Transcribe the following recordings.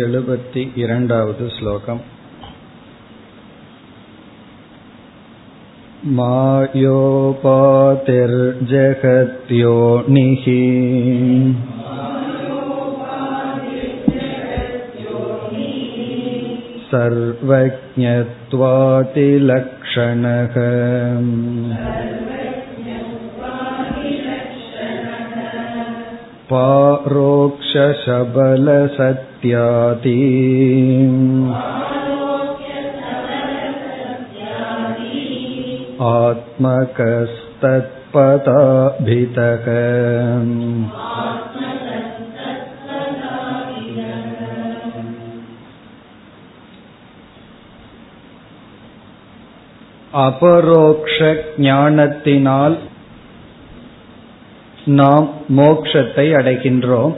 एळुपति इरण्डावद् श्लोकम् मायोपातिर्जगत्योनिः सर्वज्ञत्वातिलक्षणः पारोक्षशबलसत्यादि आत्मकस्तत्पदाभितः அபரோக்ஷ ஞானத்தினால் நாம் மோக்ஷத்தை அடைகின்றோம்.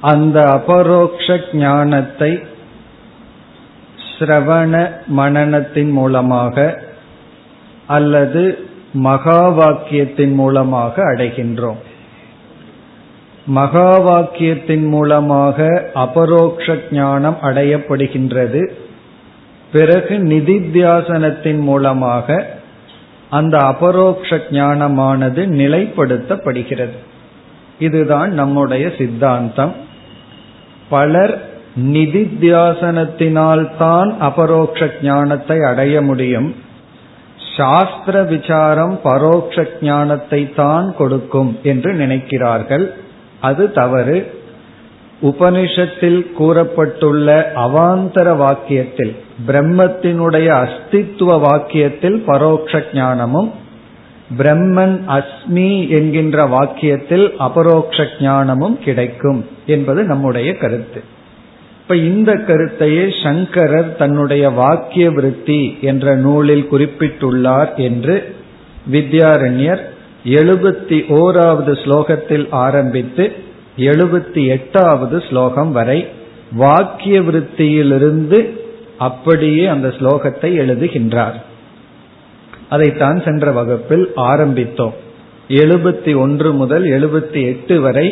அந்த அபரோக்ஷ ஞானத்தை சிரவண மனனத்தின் மூலமாக அல்லது மகா வாக்கியத்தின் மூலமாக அடைகின்றோம். மகா வாக்கியத்தின் மூலமாக அபரோக்ஷ ஞானம் அடையப்படுகின்றது. பிறகு நிதித்தியாசனத்தின் மூலமாக அந்த அபரோக்ஷ ஞானமானது நிலைப்படுத்தப்படுகிறது. இதுதான் நம்முடைய சித்தாந்தம். பலர் நிதித்தியாசனத்தினால்தான் அபரோக்ஷ ஞானத்தை அடைய முடியும். சாஸ்திர விசாரம் பரோக்ஷ ஞானத்தை தான் கொடுக்கும் என்று நினைக்கிறார்கள். அது தவறு. உபனிஷத்தில் கூறப்பட்டுள்ள அவாந்தர வாக்கியத்தில் பிரம்மத்தினுடைய அஸ்தித்துவ வாக்கியத்தில் பரோக்ஷ ஞானமும் பிரம்மன் அஸ்மி என்கின்ற வாக்கியத்தில் அபரோக்ஷ ஞானமும் கிடைக்கும் என்பது நம்முடைய கருத்து. இப்ப இந்த கருத்தையே சங்கரர் தன்னுடைய வாக்கிய விருத்தி என்ற நூலில் குறிப்பிட்டுள்ளார் என்று வித்யாரண்யர் எழுபத்தி ஓராவது ஸ்லோகத்தில் ஆரம்பித்து எழுபத்தி எட்டாவது ஸ்லோகம் வரை வாக்கிய விருத்தியிலிருந்து அப்படியே அந்த ஸ்லோகத்தை எழுதுகின்றார். அதைத்தான் சென்ற வகுப்பில் ஆரம்பித்தோம். எழுபத்தி ஒன்று முதல் எழுபத்தி எட்டு வரை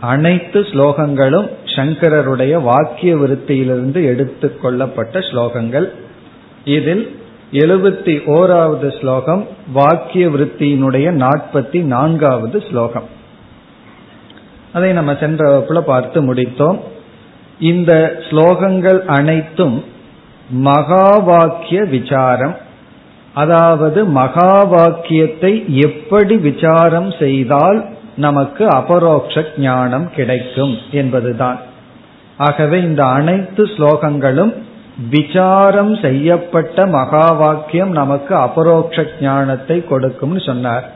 அனைத்து ஸ்லோகங்களும் சங்கரருடைய வாக்கிய விருத்தியிலிருந்து எடுத்து கொள்ளப்பட்ட ஸ்லோகங்கள். இதில் எழுபத்தி ஓராவது ஸ்லோகம் வாக்கிய விருத்தியினுடைய நாற்பத்தி நான்காவது ஸ்லோகம். அதை நம்ம சென்ற வகுப்புல பார்த்து முடித்தோம். இந்த ஸ்லோகங்கள் அனைத்தும் மகா வாக்கிய விசாரம். அதாவது மகா வாக்கியத்தை எப்படி விசாரம் செய்தால் நமக்கு அபரோக்ஷ ஞானம் கிடைக்கும் என்பதுதான். ஆகவே இந்த அனைத்து ஸ்லோகங்களும் விசாரம் செய்யப்பட்ட மகா வாக்கியம் நமக்கு அபரோக்ஷ ஞானத்தை கொடுக்கும்னு சொன்னார்.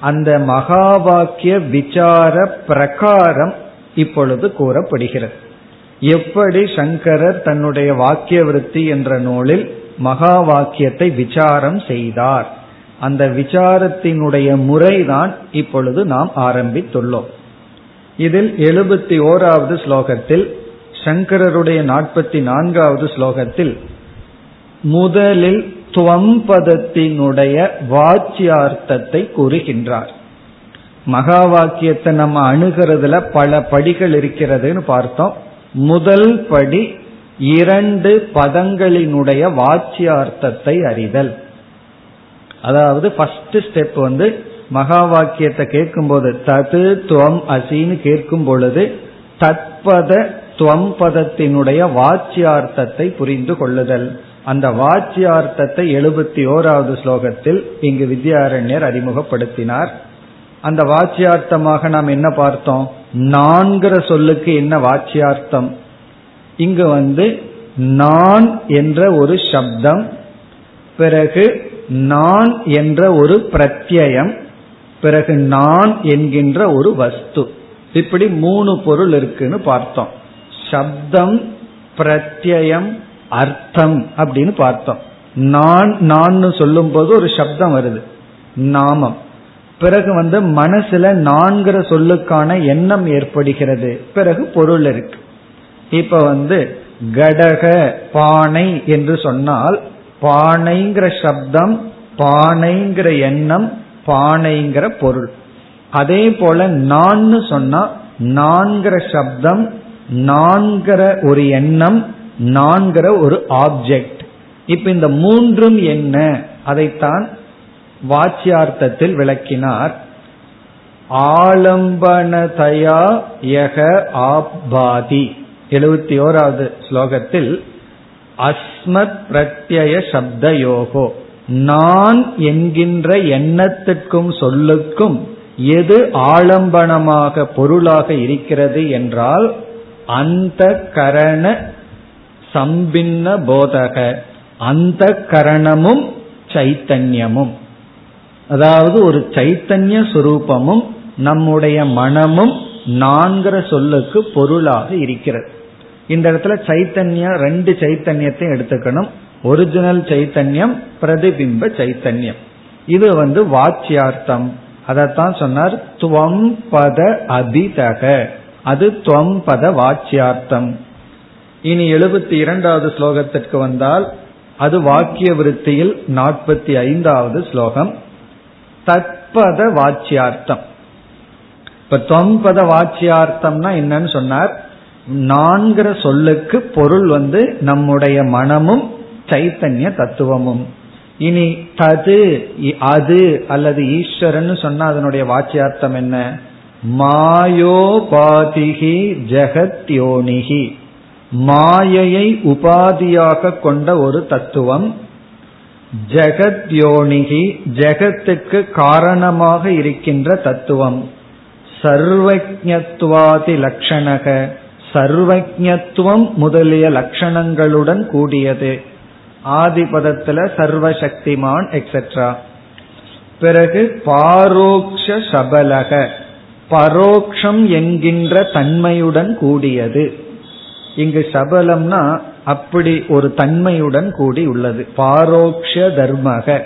அந்த மகா வாக்கிய விசார பிரகாரம் இப்பொழுது கூறப்படுகிறது. எப்படி சங்கரர் தன்னுடைய வாக்கிய விருத்தி என்ற நூலில் மகா வாக்கியத்தை விசாரம் செய்தார். அந்த விசாரத்தினுடைய முறைதான் இப்பொழுது நாம் ஆரம்பித்துள்ளோம். இதில் எழுபத்தி ஓராவது ஸ்லோகத்தில் சங்கரருடைய நாற்பத்தி நான்காவது ஸ்லோகத்தில் முதலில் துவம்பதத்தினுடைய வாச்சியார்த்தத்தை கூறுகின்றார். மகா வாக்கியத்தை நம்ம அணுகிறதுல பல படிகள் இருக்கிறதுன்னு பார்த்தோம். முதல் படி இரண்டு பதங்களினுடைய வாச்சியார்த்தத்தை அறிதல். அதாவது ஃபர்ஸ்ட் ஸ்டெப் வந்து மகா வாக்கியத்தை கேட்கும் போது தது துவம் அசின்னு கேட்கும் பொழுது தத்பத துவம் பதத்தினுடைய வாச்சியார்த்தத்தை புரிந்து கொள்ளுதல். அந்த வாச்சியார்த்தத்தை எழுபத்தி ஓராவது ஸ்லோகத்தில் இங்கு வித்யாரண்யர் அறிமுகப்படுத்தினார். அந்த வாச்சியார்த்தமாக நாம் என்ன பார்த்தோம்? நான்கிற சொல்லுக்கு என்ன வாச்சியார்த்தம்? இங்கு வந்து நான் என்ற ஒரு சப்தம் பிறகு நான் என்ற ஒரு பிரத்யம் பிறகு நான் என்கின்ற ஒரு வஸ்து. இப்படி மூணு பொருள் இருக்குன்னு பார்த்தோம். சப்தம் பிரத்யம் அர்த்தம் அப்படின்னு பார்த்தோம். நான் நான் சொல்லும் போது ஒரு சப்தம் வருது. நாமம். பிறகு வந்து மனசுல நான்கிற சொல்லுக்கான எண்ணம் ஏற்படுகிறது. பிறகு பொருள் இருக்கு. இப்ப வந்து கடக பானை என்று சொன்னால் பானைங்கிற சப்தம் பானைங்கிற எண்ணம் பானைங்கிற பொருள். அதே போல நான் சொன்னா நான்கிற சப்தம் நான்கிற ஒரு எண்ணம் நான்கிற ஒரு ஆப்ஜெக்ட் இப்ப இந்த மூன்றும் என்ன? அதைத்தான் வாச்சியார்த்தத்தில் விளக்கினார் ஆலம்பனதயா யக ஆபாதி எழுபத்தி ஓராவது ஸ்லோகத்தில் அஸ்மத் பிரத்யய சப்தயோகோ. நான் என்கின்ற எண்ணத்திற்கும் சொல்லுக்கும் எது ஆலம்பனமாக பொருளாக இருக்கிறது என்றால் அந்த கரண சம்பின்ன போதக அந்த கரணமும் சைத்தன்யமும். அதாவது ஒரு சைத்தன்ய சுரூபமும் நம்முடைய மனமும் நான்கிற சொல்லுக்கு பொருளாக இருக்கிறது. இந்த இடத்துல சைத்தன்யம் ரெண்டு சைத்தன்யத்தையும் எடுத்துக்கணும். ஒரிஜினல் சைத்தன்யம் பிரதிபிம்ப சைத்தன்யம். இது வந்து வாச்சியார்த்தம். அதைத்தான் சொன்னார் துவம் பத அபிதக அது துவம் பத வாச்சியார்த்தம். இனி எழுபத்தி இரண்டாவது ஸ்லோகத்திற்கு வந்தால் அது வாக்கிய விருத்தியில் நாற்பத்தி ஐந்தாவது ஸ்லோகம். தத்பத வாச்சியார்த்தம். இப்ப தொம்பத வாச்சியார்த்தம்னா என்னன்னு சொன்னார். நான்கிற சொல்லுக்கு பொருள் வந்து நம்முடைய மனமும் சைத்தன்ய தத்துவமும். இனி தது அது அல்லது ஈஸ்வரன் சொன்னா அதனுடைய வாச்சியார்த்தம் என்ன? மாயோபாதிகி ஜெகத்யோனிகி மாயையை உபாதியாக கொண்ட ஒரு தத்துவம் ஜெகத்யோனிகி ஜெகத்துக்கு காரணமாக இருக்கின்ற தத்துவம். சர்வஜத்வாதி லட்சணக சர்வஜத்துவம் முதலிய லட்சணங்களுடன் கூடியது. ஆதிபதத்துல சர்வசக்திமான் எக்ஸெட்ரா பிறகு பாரோக்ஷ சபலக. பரோக்ஷம் என்கின்ற தன்மையுடன் கூடியது. இங்கு சபலம்னா அப்படி ஒரு தன்மையுடன் கூடி உள்ளது. பாரோக்ஷ தர்மக.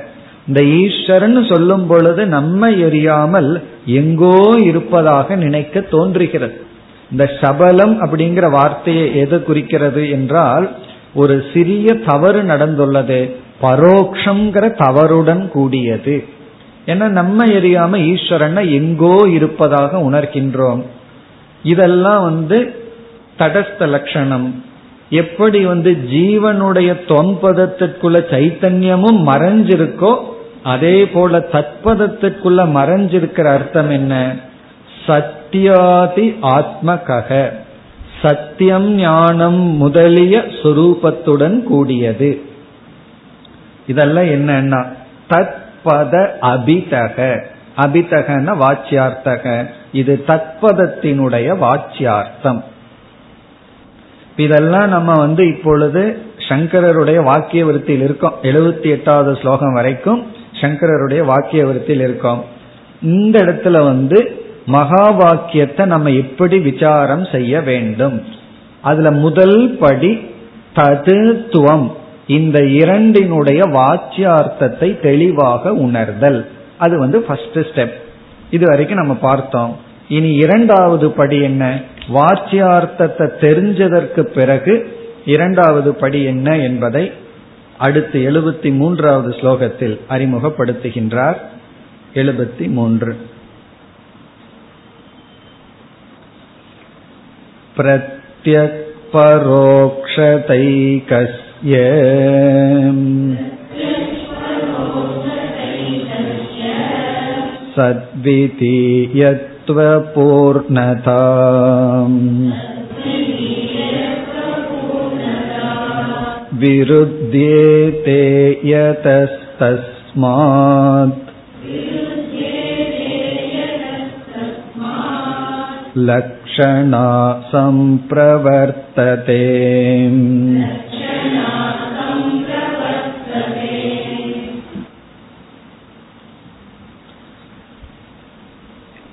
இந்த ஈஸ்வரன் சொல்லும் பொழுது நம்மை எரியாமல் எங்கோ இருப்பதாக நினைக்க தோன்றுகிறது. இந்த சபலம் அப்படிங்கிற வார்த்தையை எது குறிக்கிறது என்றால் ஒரு சிறிய தவறு நடந்துள்ளது. பரோக்ஷங்கிற தவறுடன் கூடியது. ஏன்னா நம்ம எரியாம ஈஸ்வரனை எங்கோ இருப்பதாக உணர்கின்றோம். இதெல்லாம் வந்து தடஸ்த லட்சணம். எப்படி வந்து ஜீவனுடைய தொன்பதத்திற்குள்ள சைத்தன்யமும் மறைஞ்சிருக்கோ அதே போல தத்பதத்திற்குள்ள மறைஞ்சிருக்கிற அர்த்தம் என்ன? சத்தியாதி ஆத்மகக. சத்தியம் ஞானம் முதலிய சுரூபத்துடன் கூடியது. இதெல்லாம் என்னன்னா தத்பத அபிதக. அபிதகன வாச்சியார்த்தக. இது தத்பதத்தினுடைய வாச்சியார்த்தம். இதெல்லாம் நம்ம வந்து இப்பொழுது சங்கரருடைய வாக்கிய விருத்தியில் இருக்கோம். எழுபத்தி எட்டாவது ஸ்லோகம் வரைக்கும் சங்கரருடைய வாக்கிய விருத்தியில் இருக்கோம். இந்த இடத்துல வந்து மகா வாக்கியத்தை நம்ம எப்படி விசாரம் செய்ய வேண்டும்? அதுல முதல் படி ததுத்துவம் இந்த இரண்டினுடைய வாச்சியார்த்தத்தை தெளிவாக உணர்தல். அது வந்து ஃபர்ஸ்ட் ஸ்டெப் இது வரைக்கும் நம்ம பார்த்தோம். இனி இரண்டாவது படி என்ன? வாச்சியார்த்தத்தை தெரிஞ்சதற்கு பிறகு இரண்டாவது படி என்ன என்பதை அடுத்து எழுபத்தி மூன்றாவது ஸ்லோகத்தில் அறிமுகப்படுத்துகின்றார் எழுபத்தி மூன்று प्रत्यक्परोक्षतैकस्य सद्वितीयत्वपूर्णता विरुध्येते यतस्तस्मात् लक्षणा सम्प्रवर्तते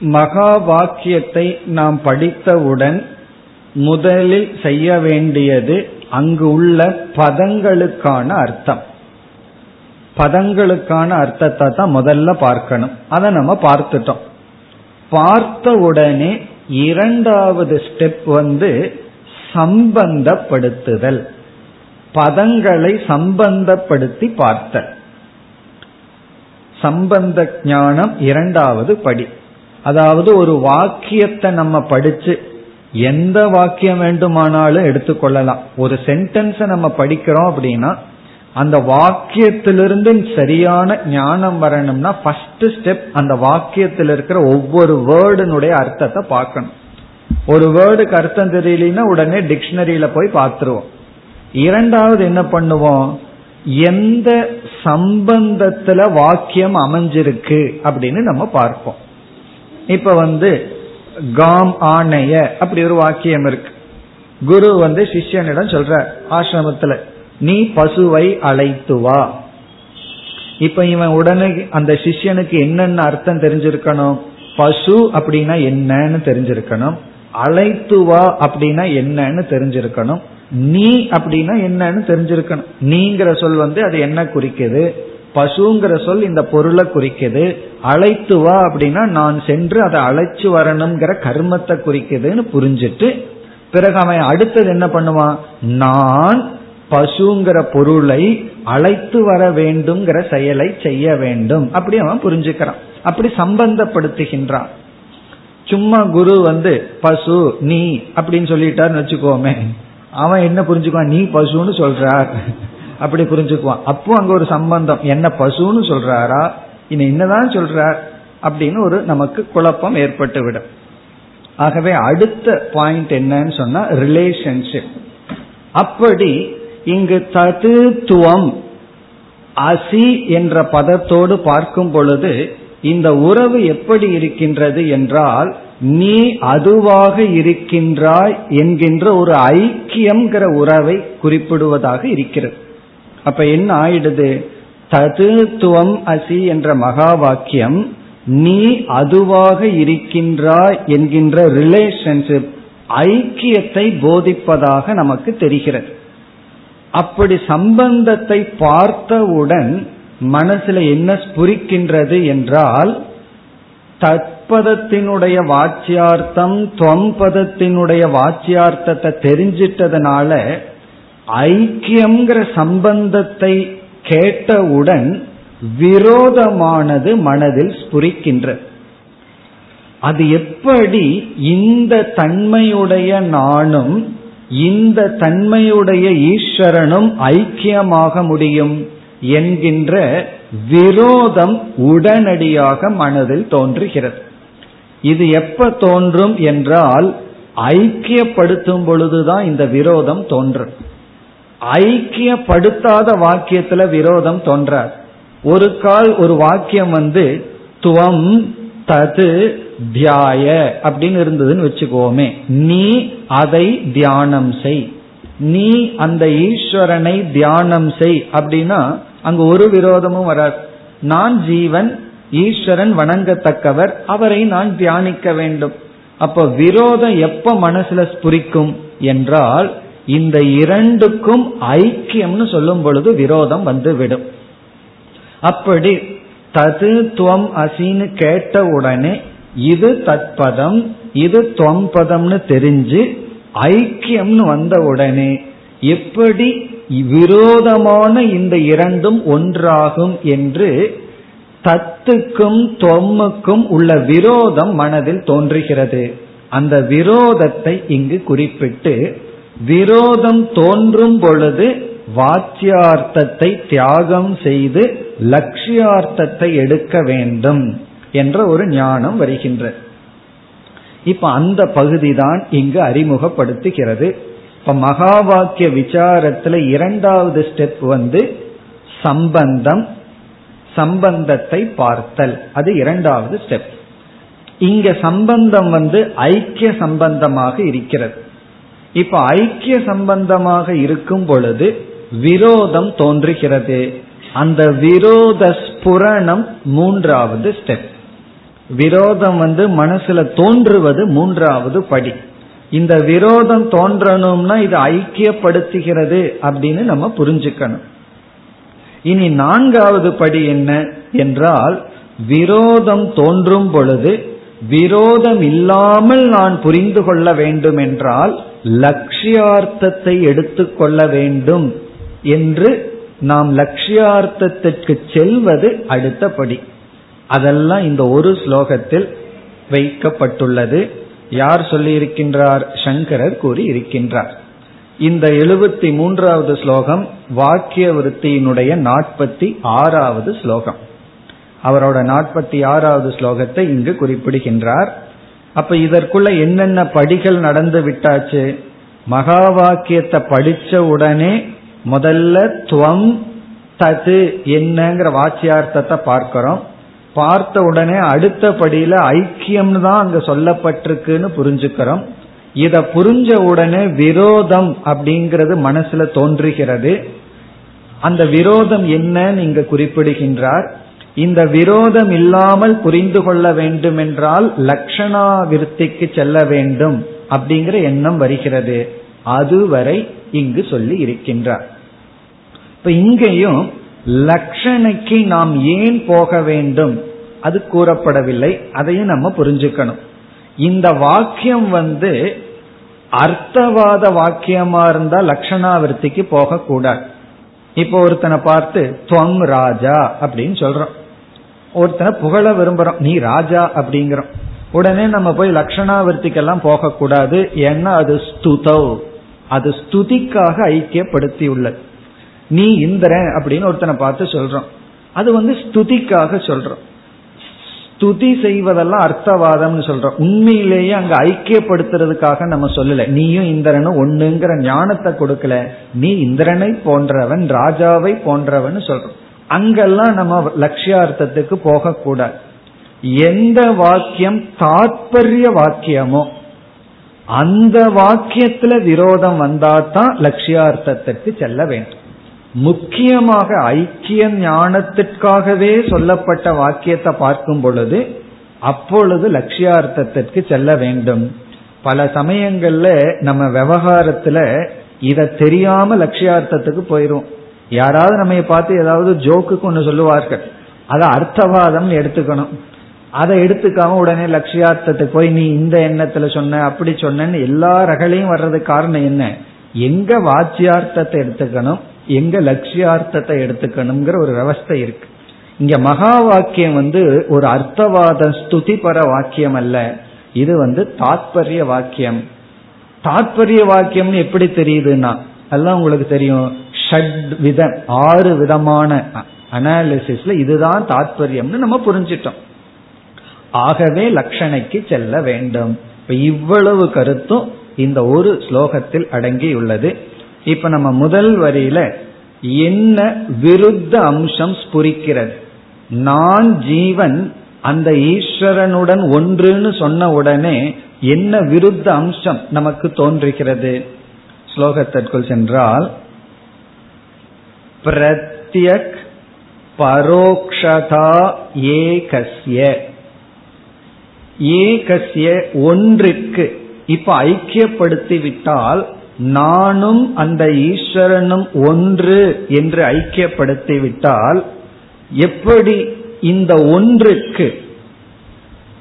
மகா வாக்கியத்தை நாம் படித்தவுடன் முதலில் செய்ய வேண்டியது அங்கு உள்ள பதங்களுக்கான அர்த்தம். பதங்களுக்கான அர்த்தத்தை தான் முதல்ல பார்க்கணும். அதை நம்ம பார்த்துட்டோம். பார்த்த உடனே இரண்டாவது ஸ்டெப் வந்து சம்பந்தப்படுத்துதல். பதங்களை சம்பந்தப்படுத்தி பார்த்தல். சம்பந்த ஞானம் இரண்டாவது படி. அதாவது ஒரு வாக்கியத்தை நம்ம படிச்சு எந்த வாக்கியம் வேண்டுமானாலும் எடுத்துக்கொள்ளலாம் ஒரு சென்டென்ஸை நம்ம படிக்கிறோம் அப்படின்னா அந்த வாக்கியத்திலிருந்து சரியான ஞானம் வரணும்னா ஃபர்ஸ்ட் ஸ்டெப் அந்த வாக்கியத்தில் இருக்கிற ஒவ்வொரு வேர்டுனுடைய அர்த்தத்தை பார்க்கணும். ஒரு வேர்டுக்கு அர்த்தம் தெரியலனா உடனே டிக்ஷனரியில போய் பார்த்துருவோம். இரண்டாவது என்ன பண்ணுவோம்? எந்த சம்பந்தத்துல வாக்கியம் அமைஞ்சிருக்கு அப்படின்னு நம்ம பார்ப்போம். இப்ப வந்து காம் ஆணைய அப்படி ஒரு வாக்கியம் இருக்கு. குரு வந்து சிஷ்யனிடம் சொல்ற ஆசிரமத்துல நீ பசுவை அழைத்து வா. இப்ப இவன் உடனே அந்த சிஷ்யனுக்கு என்னென்ன அர்த்தம் தெரிஞ்சிருக்கணும்? பசு அப்படின்னா என்னன்னு தெரிஞ்சிருக்கணும். அழைத்து வா அப்படின்னா என்னன்னு தெரிஞ்சிருக்கணும். நீ அப்படின்னா என்னன்னு தெரிஞ்சிருக்கணும். நீங்கிற சொல் வந்து அது என்ன குறிக்குது? பசுங்கிற சொல் இந்த பொருளை குறிக்குது. அழைத்து வா அப்படின்னா நான் சென்று அதை அழைச்சு வரணுங்கிற கர்மத்தை குறிக்குதுன்னு புரிஞ்சிட்டு பிறகு அவன் அடுத்தது என்ன பண்ணுவான்? நான் பசுங்கிற பொருளை அழைத்து வர வேண்டும்ங்கிற செயலை செய்ய வேண்டும். அப்படி அவன் புரிஞ்சுக்கிறான். அப்படி சம்பந்தப்படுத்துகின்றான். சும்மா குரு வந்து பசு நீ அப்படின்னு சொல்லிட்டாருன்னு வச்சுக்கோமே. அவன் என்ன புரிஞ்சுக்குவான்? நீ பசுன்னு சொல்றார். அப்படி புரிஞ்சுக்குவான். அப்போ அங்க ஒரு சம்பந்தம். என்ன பசுன்னு சொல்றாரா? இனி என்னதான் சொல்றார்? அப்படின்னு ஒரு நமக்கு குழப்பம் ஏற்பட்டு விடும் ஆகவே அடுத்த பாயிண்ட் என்னன்னு சொன்னா ரிலேஷன்ஷிப் அப்படி இங்கு தத்துவம் அசி என்ற பதத்தோடு பார்க்கும் பொழுது இந்த உறவு எப்படி இருக்கின்றது என்றால் நீ அதுவாக இருக்கின்றாய் என்கின்ற ஒரு ஐக்கியம்ங்கிற உறவை குறிப்பிடுவதாக இருக்கிறது. அப்ப என்ன ஆயிடுது? ததுத்துவம் அசி என்ற மகா வாக்கியம் நீ அதுவாக இருக்கின்றாய் என்கின்ற ரிலேஷன்ஷிப் ஐக்கியத்தை போதிப்பதாக நமக்கு தெரிகிறது. அப்படி சம்பந்தத்தை பார்த்தவுடன் மனசுல என்ன ஸ்புரிக்கின்றது என்றால் தற்பதத்தினுடைய வாச்சியார்த்தம் துவம்பதத்தினுடைய வாச்சியார்த்தத்தை தெரிஞ்சிட்டதுனால ஐக்கியம்ங்கிற சம்பந்தத்தை கேட்டவுடன் விரோதமானது மனதில் ஸ்புரிக்கின்றது அது எப்படி இந்த தன்மையுடைய நானும் இந்த தன்மையுடைய ஈஸ்வரனும் ஐக்கியமாக முடியும் என்கின்ற விரோதம் உடனடியாக மனதில் தோன்றுகிறது. இது எப்ப தோன்றும் என்றால் ஐக்கியப்படுத்தும் பொழுதுதான் இந்த விரோதம் தோன்றும். ஐக்கியப்படுத்தாத வாக்கியத்துல விரோதம் தோன்றார். ஒரு கால் ஒரு வாக்கியம் வந்து துவம் தது தியாய அப்படின்னு இருந்ததுன்னு வச்சுக்கோமே. நீ அதை தியானம் செய். நீ அந்த ஈஸ்வரனை தியானம் செய் அப்படின்னா அங்கு ஒரு விரோதமும் வராது. நான் ஜீவன் ஈஸ்வரன் வணங்கத்தக்கவர் அவரை நான் தியானிக்க வேண்டும். அப்ப விரோதம் எப்ப மனசுல ஸ்புரிக்கும் என்றால் இந்த இரண்டுக்கும் ஐக்கியம்னு சொல்லும் பொழுது விரோதம் வந்துவிடும். அப்படி தது துவம் அசின்னு கேட்ட உடனே இது தத்பதம் இது துவம்பதம்னு தெரிஞ்சு ஐக்கியம்னு வந்த உடனே எப்படி விரோதமான இந்த இரண்டும் ஒன்றாகும் என்று தத்துக்கும் தொம்முக்கும் உள்ள விரோதம் மனதில் தோன்றுகிறது. அந்த விரோதத்தை இங்கு குறிப்பிட்டு விரோதம் தோன்றும் பொழுது வாச்சியார்த்தத்தை தியாகம் செய்து லட்சியார்த்தத்தை எடுக்க வேண்டும் என்ற ஒரு ஞானம் வருகின்றது இப்ப அந்த பகுதி தான் இங்கு அறிமுகப்படுத்துகிறது. இப்ப மகா வாக்கிய விசாரத்துல இரண்டாவது ஸ்டெப் வந்து சம்பந்தம் சம்பந்தத்தை பார்த்தல். அது இரண்டாவது ஸ்டெப். இங்க சம்பந்தம் வந்து ஐக்கிய சம்பந்தமாக இருக்கிறது. இப்ப ஐக்கிய சம்பந்தமாக இருக்கும் பொழுது விரோதம் தோன்றுகிறது. அந்த விரோத ஸ்புரணம் மூன்றாவது ஸ்டெப் விரோதம் வந்து மனசுல தோன்றுவது மூன்றாவது படி. இந்த விரோதம் தோன்றணும்னா இது ஐக்கியப்படுத்துகிறது அப்படின்னு நம்ம புரிஞ்சுக்கணும். இனி நான்காவது படி என்ன என்றால் விரோதம் தோன்றும் பொழுது விரோதம் இல்லாமல் நான் புரிந்து கொள்ள வேண்டும் என்றால் லட்சியார்த்தத்தை எடுத்துக்கொள்ள வேண்டும் என்று நாம் லட்சியார்த்தத்திற்கு செல்வது அடுத்தபடி அதெல்லாம் இந்த ஒரு ஸ்லோகத்தில் வைக்கப்பட்டுள்ளது. யார் சொல்லியிருக்கின்றார்? சங்கரர் கூறி இருக்கின்றார் இந்த எழுபத்தி மூன்றாவது ஸ்லோகம் வாக்கிய விருத்தியினுடைய நாற்பத்தி ஆறாவது ஸ்லோகம். அவரோட நாற்பத்தி ஆறாவது ஸ்லோகத்தை இங்கு குறிப்பிடுகின்றார். அப்ப இதற்குள்ள என்னென்ன படிகள் நடந்து விட்டாச்சு? மகா வாக்கியத்தை படிச்ச உடனே முதல்ல துவம் தது என்னங்கிற வாச்சியார்த்தத்தை பார்க்கிறோம். பார்த்த உடனே அடுத்த படியில ஐக்கியம்னு தான் அங்க சொல்லப்பட்டிருக்குன்னு புரிஞ்சுக்கிறோம். இத புரிஞ்ச உடனே விரோதம் அப்படிங்கிறது மனசுல தோன்றுகிறது. அந்த விரோதம் என்னன்னு இங்க குறிப்பிடுகின்றார். இந்த விரோதம் இல்லாமல் புரிந்து கொள்ள வேண்டும் என்றால் லக்ஷணா விருத்திக்கு செல்ல வேண்டும் அப்படிங்கிற எண்ணம் வருகிறது. அதுவரை இங்கு சொல்லி இருக்கின்றார். இப்ப இங்கேயும் லக்ஷணைக்கு நாம் ஏன் போக வேண்டும்? அது கூறப்படவில்லை. அதையும் நம்ம புரிஞ்சுக்கணும். இந்த வாக்கியம் வந்து அர்த்தவாத வாக்கியமா இருந்தா லட்சணாவிருத்திக்கு போக கூடாது இப்போ ஒருத்தனை பார்த்து துவங் ராஜா அப்படின்னு சொல்றோம். ஒருத்தனை புகழ விரும்புறோம். நீ ராஜா அப்படிங்கிறோம். உடனே நம்ம போய் லட்சணாவிருத்திக்கெல்லாம் போகக்கூடாது. ஏன்னா அது ஸ்துதோ. அது ஸ்துதிக்காக ஐக்கியப்படுத்தி உள்ளது நீ இந்திரன் அப்படின்னு ஒருத்தனை பார்த்து சொல்றோம். அது வந்து ஸ்துதிக்காக சொல்றோம். ஸ்துதி செய்வதெல்லாம் அர்த்தவாதம்னு சொல்றோம். உண்மையிலேயே அங்க ஐக்கியப்படுத்துறதுக்காக நம்ம சொல்லல. நீயும் இந்திரனும் ஒண்ணுங்கிற ஞானத்தை கொடுக்கல. நீ இந்திரனை போன்றவன் ராஜாவை போன்றவன் சொல்றோம். அங்கெல்லாம் நம்ம லட்சியார்த்தத்துக்கு போகக்கூடாது. எந்த வாக்கியம் தாற்பரிய வாக்கியமோ அந்த வாக்கியத்துல விரோதம் வந்தாதான் லட்சியார்த்தத்திற்கு செல்ல வேண்டும். முக்கியமாக ஐக்கிய ஞானத்திற்காகவே சொல்லப்பட்ட வாக்கியத்தை பார்க்கும் பொழுது அப்பொழுது லட்சியார்த்தத்திற்கு செல்ல வேண்டும். பல சமயங்கள்ல நம்ம விவகாரத்துல இத தெரியாம லட்சியார்த்தத்துக்கு போயிரும். யாராவது நம்ம பார்த்து ஏதாவது ஜோக்குக்கு ஒன்று சொல்லுவார்கள். அதை அர்த்தவாதம் எடுத்துக்கணும். அதை எடுத்துக்காம உடனே லட்சியார்த்தத்துக்கு போய் நீ இந்த எண்ணத்துல சொன்ன அப்படி சொன்னேன்னு எல்லா ரகலையும் வர்றதுக்கு காரணம் என்ன? எங்க வாச்சியார்த்தத்தை எடுத்துக்கணும்? எங்க லட்சியார்த்தத்தை எடுத்துக்கணுங்கிற ஒரு விவஸ்தை இருக்கு. இங்க மகா வாக்கியம் வந்து ஒரு அர்த்தவாத ஸ்துதிபர வாக்கியம் அல்ல. இது வந்து தாத்பரிய வாக்கியம். தாத்பரிய வாக்கியம்னு எப்படி தெரியுதுன்னா அதெல்லாம் உங்களுக்கு தெரியும். ஷட் விதம் ஆறு விதமான அனாலிசிஸ்ல இதுதான் தாத்பரியம்னு நம்ம புரிஞ்சிட்டோம். ஆகவே லட்சணைக்கு செல்ல வேண்டும். இப்ப இவ்வளவு கருத்தும் இந்த ஒரு ஸ்லோகத்தில் அடங்கியுள்ளது. இப்ப நம்ம முதல் வரியில என்ன விருத்த அம்சம் ஸ்புரிக்கிறது? நான் ஜீவன் அந்த ஈஸ்வரனுடன் ஒன்றுன்னு சொன்ன உடனே என்ன விருத்த அம்சம் நமக்கு தோன்றுகிறது? ஸ்லோகத்திற்குள் சென்றால் பிரத்யக் பரோக்ஷதா ஏகஸ்ய ஏகஸ்ய ஒன்றிற்கு. இப்ப ஐக்கியப்படுத்தி விட்டால் நானும் அந்த ஈஸ்வரனும் ஒன்று என்று ஐக்கியப்படுத்திவிட்டால் எப்படி இந்த ஒன்றுக்கு?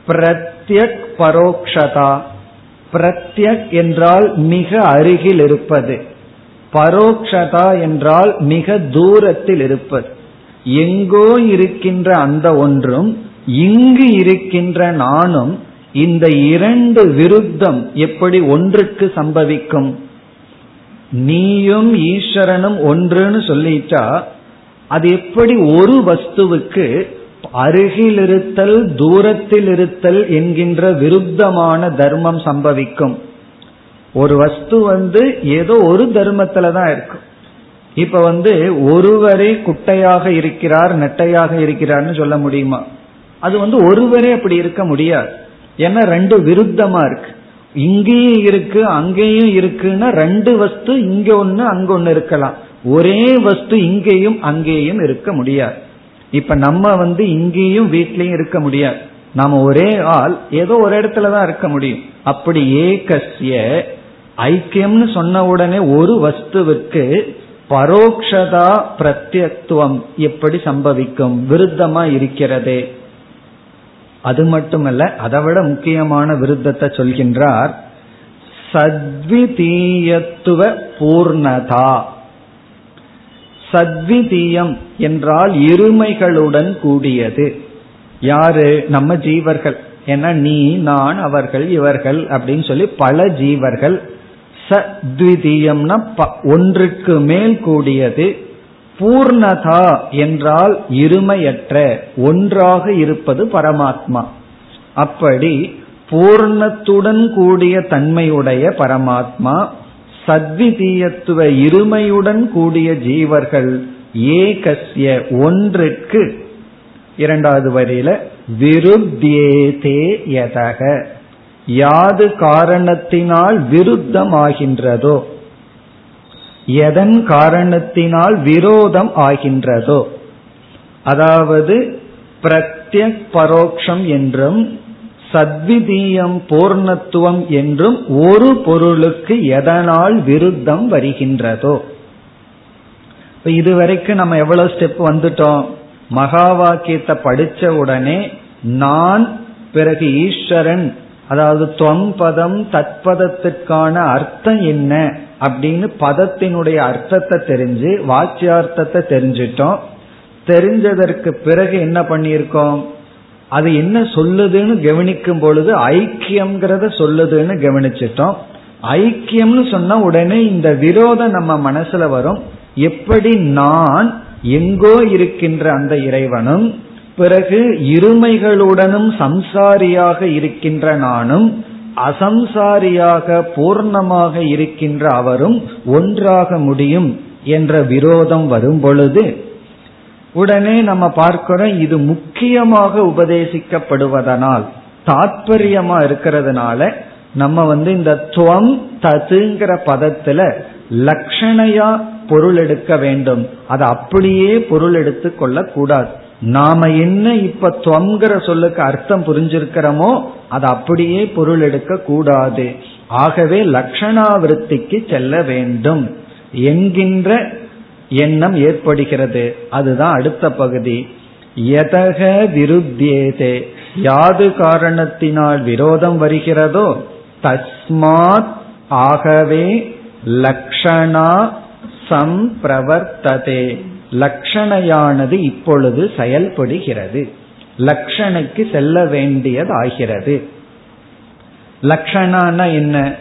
பிரத்யக் பரோக்ஷதா. பிரத்யக் என்றால் மிக அருகில் இருப்பது. பரோக்ஷதா என்றால் மிக தூரத்தில் இருப்பது. எங்கோ இருக்கின்ற அந்த ஒன்றும் இங்கு இருக்கின்ற நானும் இந்த இரண்டு விருத்தம் எப்படி ஒன்றுக்கு சம்பவிக்கும்? நீயும் ஈஸ்வரனும் ஒன்றுன்னு சொல்லிட்டா அது எப்படி ஒரு வஸ்துவுக்கு அருகில் இருத்தல் தூரத்தில் இருத்தல் என்கின்ற விருத்தமான தர்மம் சம்பவிக்கும்? ஒரு வஸ்து வந்து ஏதோ ஒரு தர்மத்துல தான் இருக்கும் இப்ப வந்து ஒருவரே குட்டையாக இருக்கிறார் நெட்டையாக இருக்கிறார்னு சொல்ல முடியுமா? அது வந்து ஒருவரே அப்படி இருக்க முடியாது. ஏன்னா ரெண்டு விருத்தமா இருக்கு. இங்கேயும் இருக்கு அங்கேயும் இருக்குன்னா ரெண்டு வஸ்து இங்க ஒன்னு அங்க ஒன்னு இருக்கலாம். ஒரே வஸ்து இங்கேயும் அங்கேயும் இருக்க முடியாது. இப்ப நம்ம வந்து இங்கேயும் வீட்லயும் இருக்க முடியாது. நாம ஒரே ஆள் ஏதோ ஒரு இடத்துலதான் இருக்க முடியும். அப்படி ஏகசிய ஐக்கியம்னு சொன்ன உடனே ஒரு வஸ்துவுக்கு பரோக்ஷதா பிரத்யத்துவம் எப்படி சம்பவிக்கும்? விருத்தமா இருக்கிறதே. அது மட்டுமல்ல அதை விட முக்கியமான விருத்தத்தை சொல்கின்றார் சத்விதீயத்துவ பூர்ணதா. சத்விதீயம் என்றால் இருமைகளுடன் கூடியது. யாரு? நம்ம ஜீவர்கள். ஏன்னா நீ நான் அவர்கள் இவர்கள் அப்படின்னு சொல்லி பல ஜீவர்கள் சத்விதீயம்னா ஒன்றுக்கு மேல் கூடியது பூர்ணதா என்றால் இருமையற்ற ஒன்றாக இருப்பது பரமாத்மா. அப்படி பூர்ணத்துடன் கூடிய தன்மையுடைய பரமாத்மா சத்விதீயத்துவ இருமையுடன் கூடிய ஜீவர்கள் ஏகசிய ஒன்றிற்கு இரண்டாவது வரையில விருத்தியேதே யதக. யாது காரணத்தினால் விருத்தமாகின்றதோ? எதன் காரணத்தினால் விரோதம் ஆகின்றதோ? அதாவது பிரத்யக் பரோக்ஷம் என்றும் சத்விதீயம் பூர்ணத்துவம் என்றும் ஒரு பொருளுக்கு எதனால் விருத்தம் வருகின்றதோ? இதுவரைக்கும் நம்ம எவ்வளவு ஸ்டெப் வந்துட்டோம். மகா வாக்கியத்தை படிச்ச உடனே நான் பிறகு ஈஸ்வரன் அதாவது தொம் பதம் தத்பதத்திற்கான அர்த்தம் என்ன அப்படின்னு பதத்தினுடைய அர்த்தத்தை தெரிஞ்சு வாச்சியார்த்தத்தை தெரிஞ்சிட்டோம். தெரிஞ்சதற்கு பிறகு என்ன பண்ணியிருக்கோம்? அது என்ன சொல்லுதுன்னு கவனிக்கும் பொழுது ஐக்கியம்ங்கிறத சொல்லுதுன்னு கவனிச்சிட்டோம். ஐக்கியம்னு சொன்னா உடனே இந்த விரோதம் நம்ம மனசுல வரும். எப்படி நான் எங்கோ இருக்கின்ற அந்த இறைவனும் பிறகு இருமைகளுடனும் சம்சாரியாக இருக்கின்ற நானும் அசம்சாரியாக பூர்ணமாக இருக்கின்ற அவரும் ஒன்றாக முடியும் என்ற விரோதம் வரும் பொழுது உடனே நம்ம பார்க்கிறோம் இது முக்கியமாக உபதேசிக்கப்படுவதனால் தாற்பயமா இருக்கிறதுனால நம்ம வந்து இந்த துவம் ததுங்கிற பதத்துல லட்சணையா பொருள் எடுக்க வேண்டும். அதை அப்படியே பொருள் எடுத்து கொள்ளக்கூடாது. நாம என்ன இப்ப துவங்கிற சொல்லுக்கு அர்த்தம் புரிஞ்சிருக்கிறோமோ அது அப்படியே பொருள் எடுக்க கூடாது. ஆகவே லட்சணாவிருத்திக்கு செல்ல வேண்டும். என்கின்ற எண்ணம் ஏற்படுகிறது. அதுதான் அடுத்த பகுதி. எதக விருத்தியேதே? யாது காரணத்தினால் விரோதம் வருகிறதோ தஸ்மாத் ஆகவே லக்ஷணா சம்பிரவர்த்ததே. லக்ஷணையானது இப்பொழுது செயல்படுகிறது. லக்ஷணைக்கு செல்ல வேண்டியதாகிறது. லக்ஷணானா என்ன?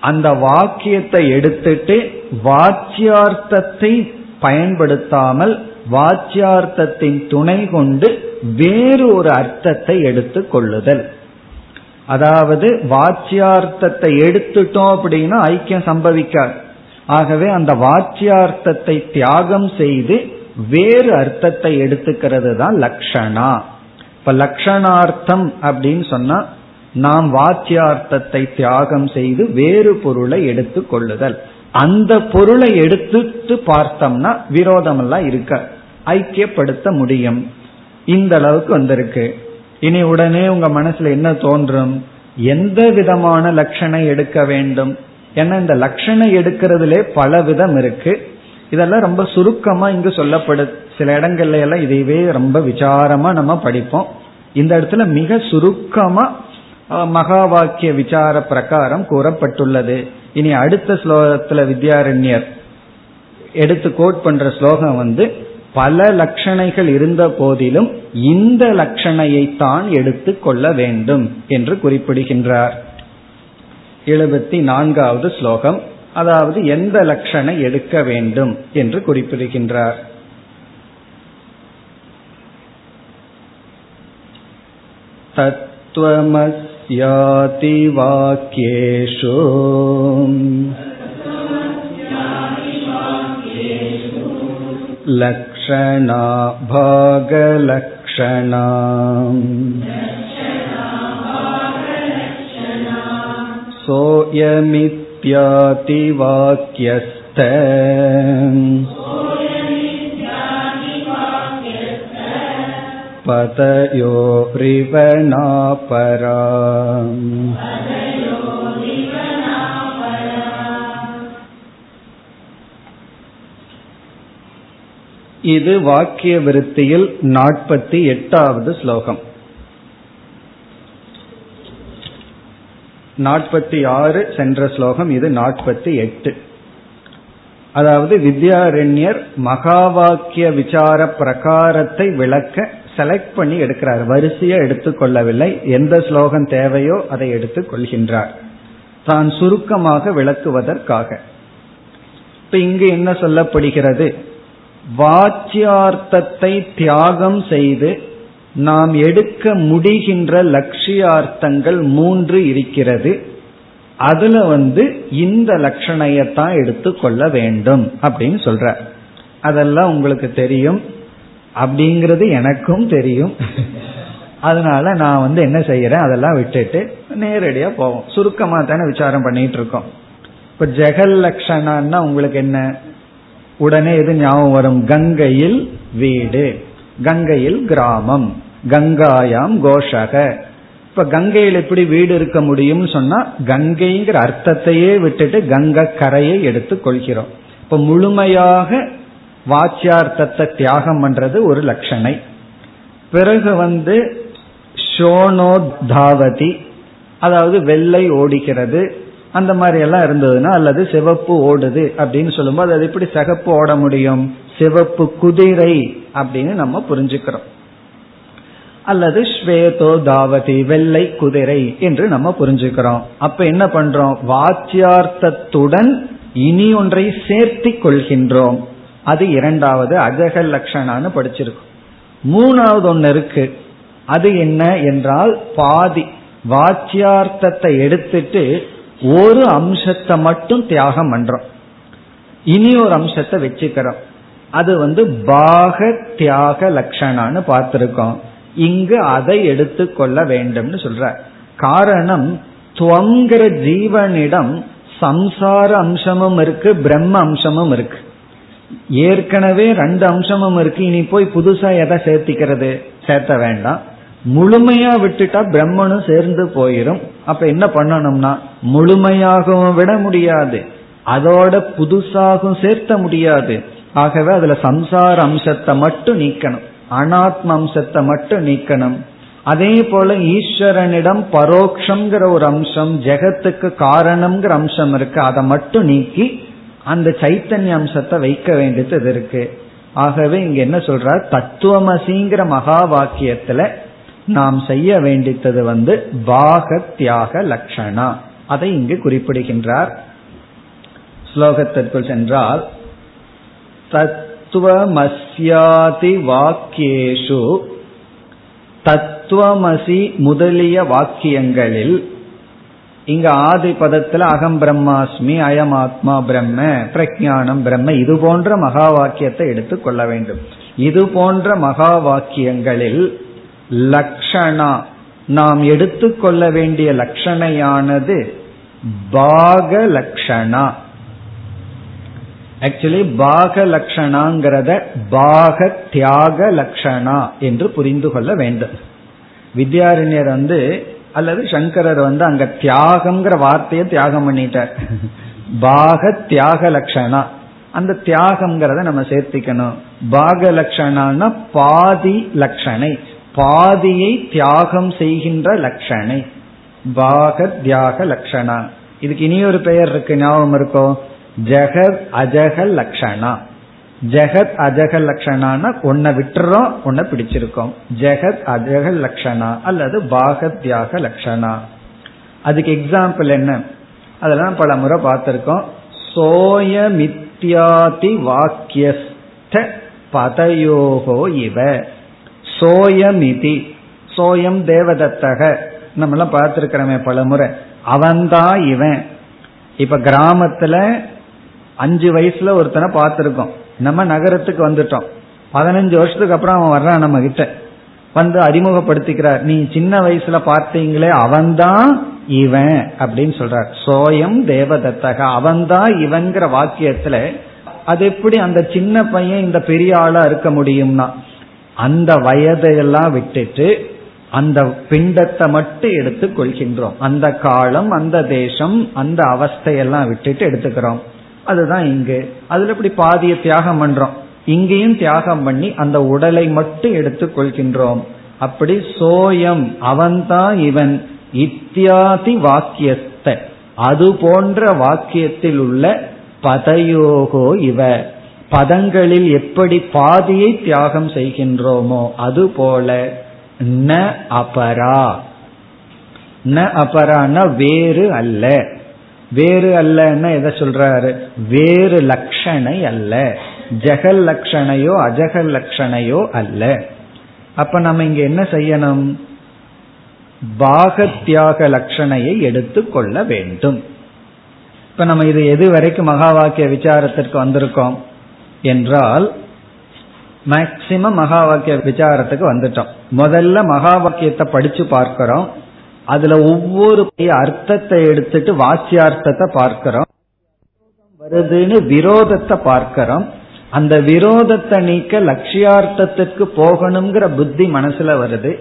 அந்த வாக்கியத்தை எடுத்துட்டு வாச்சியார்த்தத்தை பயன்படுத்தாமல் வாச்சியார்த்தத்தின் துணை கொண்டு வேறு ஒரு அர்த்தத்தை எடுத்து கொள்ளுதல். அதாவது வாச்சியார்த்தத்தை எடுத்துட்டோம் அப்படின்னா ஐக்கியம் சம்பவிக்காது. ஆகவே அந்த வாச்சியார்த்தத்தை தியாகம் செய்து வேறு அர்த்தத்தை எடுத்துக்கிறது தான் லக்ஷணா. இப்ப லக்ஷணார்த்தம் அப்படின்னு சொன்னா நாம் வாச்சியார்த்தத்தை தியாகம் செய்து வேறு பொருளை எடுத்து கொள்ளுதல். அந்த பொருளை எடுத்துட்டு பார்த்தோம்னா விரோதம் எல்லாம் இருக்க ஐக்கியப்படுத்த முடியும். இந்த அளவுக்கு வந்திருக்கு. இனி உடனே உங்க மனசுல என்ன தோன்றும்? எந்த விதமான லட்சணை எடுக்க வேண்டும்? ஏன்னா இந்த லட்சணை எடுக்கிறதுலே பல விதம் இருக்கு. இதெல்லாம் ரொம்ப சுருக்கமா இங்கு சொல்லப்படு சில இடங்கள்ல எல்லாம் இதையவே ரொம்ப விசாரமா நம்ம படிப்போம். இந்த இடத்துல மிக சுருக்கமா மகா வாக்கிய விசார பிரகாரம் கூறப்பட்டுள்ளது. இனி அடுத்த ஸ்லோகத்துல வித்யாரண்யர் எடுத்து கோட் பண்ற ஸ்லோகம் வந்து பல லட்சணைகள் இருந்த போதிலும் இந்த லட்சணையை தான் எடுத்து கொள்ள வேண்டும் என்று குறிப்பிடுகின்றார். எழுபத்தி நான்காவது ஸ்லோகம் அதாவது எந்த லட்சணை எடுக்க வேண்டும் என்று குறிப்பிடுகின்றார் தத்துவமஸ்யாதி வாக்கியேஷு लक्षणा भागलक्षणा सोऽयमित्यातिवाक्यस्त पतयोरिवनापरा இது வாக்கிய விருத்தியில் நாற்பத்தி எட்டாவது ஸ்லோகம் நாற்பத்தி ஆறு சென்ற ஸ்லோகம் இது நாற்பத்தி எட்டு. அதாவது வித்யாரண்யர் மகா வாக்கிய விசார பிரகாரத்தை விளக்க செலக்ட் பண்ணி எடுக்கிறார். வரிசையா எடுத்துக்கொள்ளவில்லை எந்த ஸ்லோகம் தேவையோ அதை எடுத்துக் கொள்கின்றார். தான் சுருக்கமாக விளக்குவதற்காக. இப்ப இங்கு என்ன சொல்லப்படுகிறது? வாச்சியார்த்தத்தை தியாகம் செய்து நாம் எடுக்க முடிகின்ற லட்சியார்த்தங்கள் மூன்று இருக்கிறது. அதுல வந்து இந்த லட்சணையத்தான் எடுத்துக்கொள்ள வேண்டும் அப்படின்னு சொல்ற. அதெல்லாம் உங்களுக்கு தெரியும். அப்படிங்கிறது எனக்கும் தெரியும். அதனால நான் வந்து என்ன செய்யறேன்? அதெல்லாம் விட்டுட்டு நேரடியா போவோம். சுருக்கமா தானே விசாரம் பண்ணிட்டு இருக்கோம். இப்ப ஜெகல் லட்சணம்னா உங்களுக்கு என்ன? உடனே எது ஞாபகம் வரும்? கங்கையில் வீடு. கங்கையில் கிராமம். கங்காயாம் கோஷக. இப்ப கங்கையில் எப்படி வீடு இருக்க முடியும்னு சொன்னா கங்கைங்கிற அர்த்தத்தையே விட்டுட்டு கங்கை கரையை எடுத்து கொள்கிறோம். இப்ப முழுமையாக வாச்சியார்த்தத்தை தியாகம் பண்றது ஒரு லட்சணை. பிறகு வந்து ஷோனோதாவதி அதாவது வெள்ளை ஓடுகிறது அந்த மாதிரி எல்லாம் இருந்ததுன்னா அல்லது சிவப்பு ஓடுது அப்படின்னு சொல்லும்போது அது எப்படி சிகப்பு ஓட முடியும்? சிவப்பு குதிரை அப்படின்னு நம்ம புரிஞ்சுக்கிறோம். அல்லது ஸ்வேதோ தாவதி வெள்ளை குதிரை என்று நம்ம புரிஞ்சுக்கிறோம். அப்ப என்ன பண்றோம்? வாச்சியார்த்தத்துடன் இனி ஒன்றை சேர்த்தி கொள்கின்றோம். அது இரண்டாவது அஜக லட்சணான்னு படிச்சிருக்கோம். மூணாவது ஒன்னு இருக்கு. அது என்ன என்றால் பாதி வாச்சியார்த்தத்தை எடுத்துட்டு ஒரு அம்சத்தை மட்டும் தியாகம் பண்றோம். இனி ஒரு அம்சத்தை வச்சுக்கிறோம். அது வந்து பாக தியாக லட்சணான்னு பார்த்திருக்கோம். இங்கு அதை எடுத்துக்கொள்ள வேண்டும்னு சொல்ற. காரணம் துவங்கிற ஜீவனிடம் சம்சார அம்சமும் இருக்கு பிரம்ம அம்சமும் இருக்கு. ஏற்கனவே ரெண்டு அம்சமும் இருக்கு இனி போய் புதுசா எதை சேர்த்திக்கிறது? சேர்த்த வேண்டாம். முழுமையா விட்டுட்டா பிரம்மனும் சேர்ந்து போயிரும். அப்ப என்ன பண்ணணும்னா முழுமையாகவும் விட முடியாது. அதோட புதுசாகவும் சேர்த்த முடியாது. ஆகவே அதுல சம்சார அம்சத்தை மட்டும் நீக்கணும். அனாத்ம அம்சத்தை மட்டும் நீக்கணும். அதே போல ஈஸ்வரனிடம் பரோக்ஷங்கிற ஒரு அம்சம் ஜெகத்துக்கு காரணம்ங்கிற அம்சம் இருக்கு. அதை மட்டும் நீக்கி அந்த சைத்தன்ய அம்சத்தை வைக்க வேண்டியது இருக்கு. ஆகவே இங்க என்ன சொல்றார்? தத்துவமசிங்கிற மகா வாக்கியத்துல நாம் செய்ய வேண்டித்தது வந்து பாக தியாக லட்சணா அதை இங்கு குறிப்பிடுகின்றார். ஸ்லோகத்திற்குள் சென்றால் தத்துவமஸ்யாதி வாக்கியேஷு. தத்துவமசி முதலிய வாக்கியங்களில் இங்க ஆதி பதத்துல அகம் பிரம்மாஸ்மி அயம் ஆத்மா பிரம்ம பிரஜானம் பிரம்ம இது போன்ற மகா வாக்கியத்தை எடுத்துக் கொள்ள வேண்டும். இது போன்ற மகா வாக்கியங்களில் லக்ஷணா நாம் எடுத்துக்கொள்ள வேண்டிய லட்சணையானது பாக லட்சணா ஆக்சுவலி பாக லட்சணாங்கிறத பாக தியாக லட்சணா என்று புரிந்து கொள்ள வேண்டும். வித்யாரண்யர் வந்து அல்லது சங்கரர் வந்து அங்க தியாகம்ங்கிற வார்த்தையை தியாகம் பண்ணிட்டார். பாக தியாக லட்சணா அந்த தியாகம்ங்கிறத நம்ம சேர்த்திக்கணும். பாக லட்சணான்னா பாதி லட்சணை பாதியை தியாகம் செய்கின்ற லட்சணை பாக தியாக லட்சணா இதுக்கு இனியொரு பெயர் இருக்கு. ஞாபகம் இருக்கோ? ஜெகத் அஜக லக்ஷணா. ஜெகத் அஜக லட்சணானா ஒன்ன விட்டுறோம் ஒன்ன பிடிச்சிருக்கோம். ஜெகத் அஜக லக்ஷணா அல்லது பாகத்யாக லக்ஷணா. அதுக்கு எக்ஸாம்பிள் என்ன? அதெல்லாம் பல முறை பார்த்திருக்கோம். சோயமித்யாதி வாக்கியஸ்த பதயோகோ இவ. சோயமிதி. சோயம் தேவதத்தக. நம்மளாம் பார்த்திருக்கிறோமே பல முறை. அவன்தான் இவன். இப்ப கிராமத்துல அஞ்சு வயசுல ஒருத்தனை பார்த்திருக்கோம். நம்ம நகரத்துக்கு வந்துட்டோம். பதினஞ்சு வருஷத்துக்கு அப்புறம் அவன் வர்றான் நம்ம கிட்ட. வந்து அறிமுகப்படுத்திக்கிறார். நீ சின்ன வயசுல பார்த்தீங்களே அவன்தான் இவன் அப்படின்னு சொல்றார். சோயம் தேவதத்தக அவன்தான் இவன்கிற வாக்கியத்துல அது எப்படி அந்த சின்ன பையன் இந்த பெரிய ஆளா இருக்க முடியும்னா அந்த வயதையெல்லாம் விட்டுட்டு அந்த பிண்டத்தை மட்டும் எடுத்துக் கொள்கின்றோம். அந்த காலம் அந்த தேசம் அந்த அவஸ்தையெல்லாம் விட்டுட்டு எடுத்துக்கிறோம். அதுதான் இங்கு. அதுல இப்படி பாதிய தியாகம் பண்றோம். இங்கேயும் தியாகம் பண்ணி அந்த உடலை மட்டும் எடுத்துக் கொள்கின்றோம். அப்படி சோயம் அவன்தான் இவன் இத்தியாதி வாக்கியத்தை அது போன்ற வாக்கியத்தில் உள்ள பதயோகோ இவ. பதங்களில் எப்படி பாதியை தியாகம் செய்கின்றோமோ அதுபோல ந அபரா. ந அபரான வேறு அல்ல. வேறு அல்லன்னா எதை சொல்றாரு? வேறு லட்சணை அல்ல. ஜெகல் லட்சணையோ அஜகல் லட்சணையோ அல்ல. அப்ப நம்ம இங்க என்ன செய்யணும்? பாகத்தியாக லட்சணையை எடுத்துக்கொள்ள வேண்டும். இப்ப நம்ம இது எது வரைக்கும் மகா வாக்கிய விசாரத்திற்கு வந்திருக்கோம் என்றால் மேக்சிமம் மகா வாக்கிய விசாரத்துக்கு வந்துட்டோம். முதல்ல மகா வாக்கியத்தை படிச்சு பார்க்கிறோம். அதுல ஒவ்வொரு அர்த்தத்தை எடுத்துட்டு வாக்கியார்த்தத்தை பார்க்கிறோம். வருதுன்னு விரோதத்தை பார்க்கிறோம். அந்த விரோதத்தை நீக்க லட்சியார்த்தத்துக்கு போகணுங்கிற புத்தி மனசுல வருது.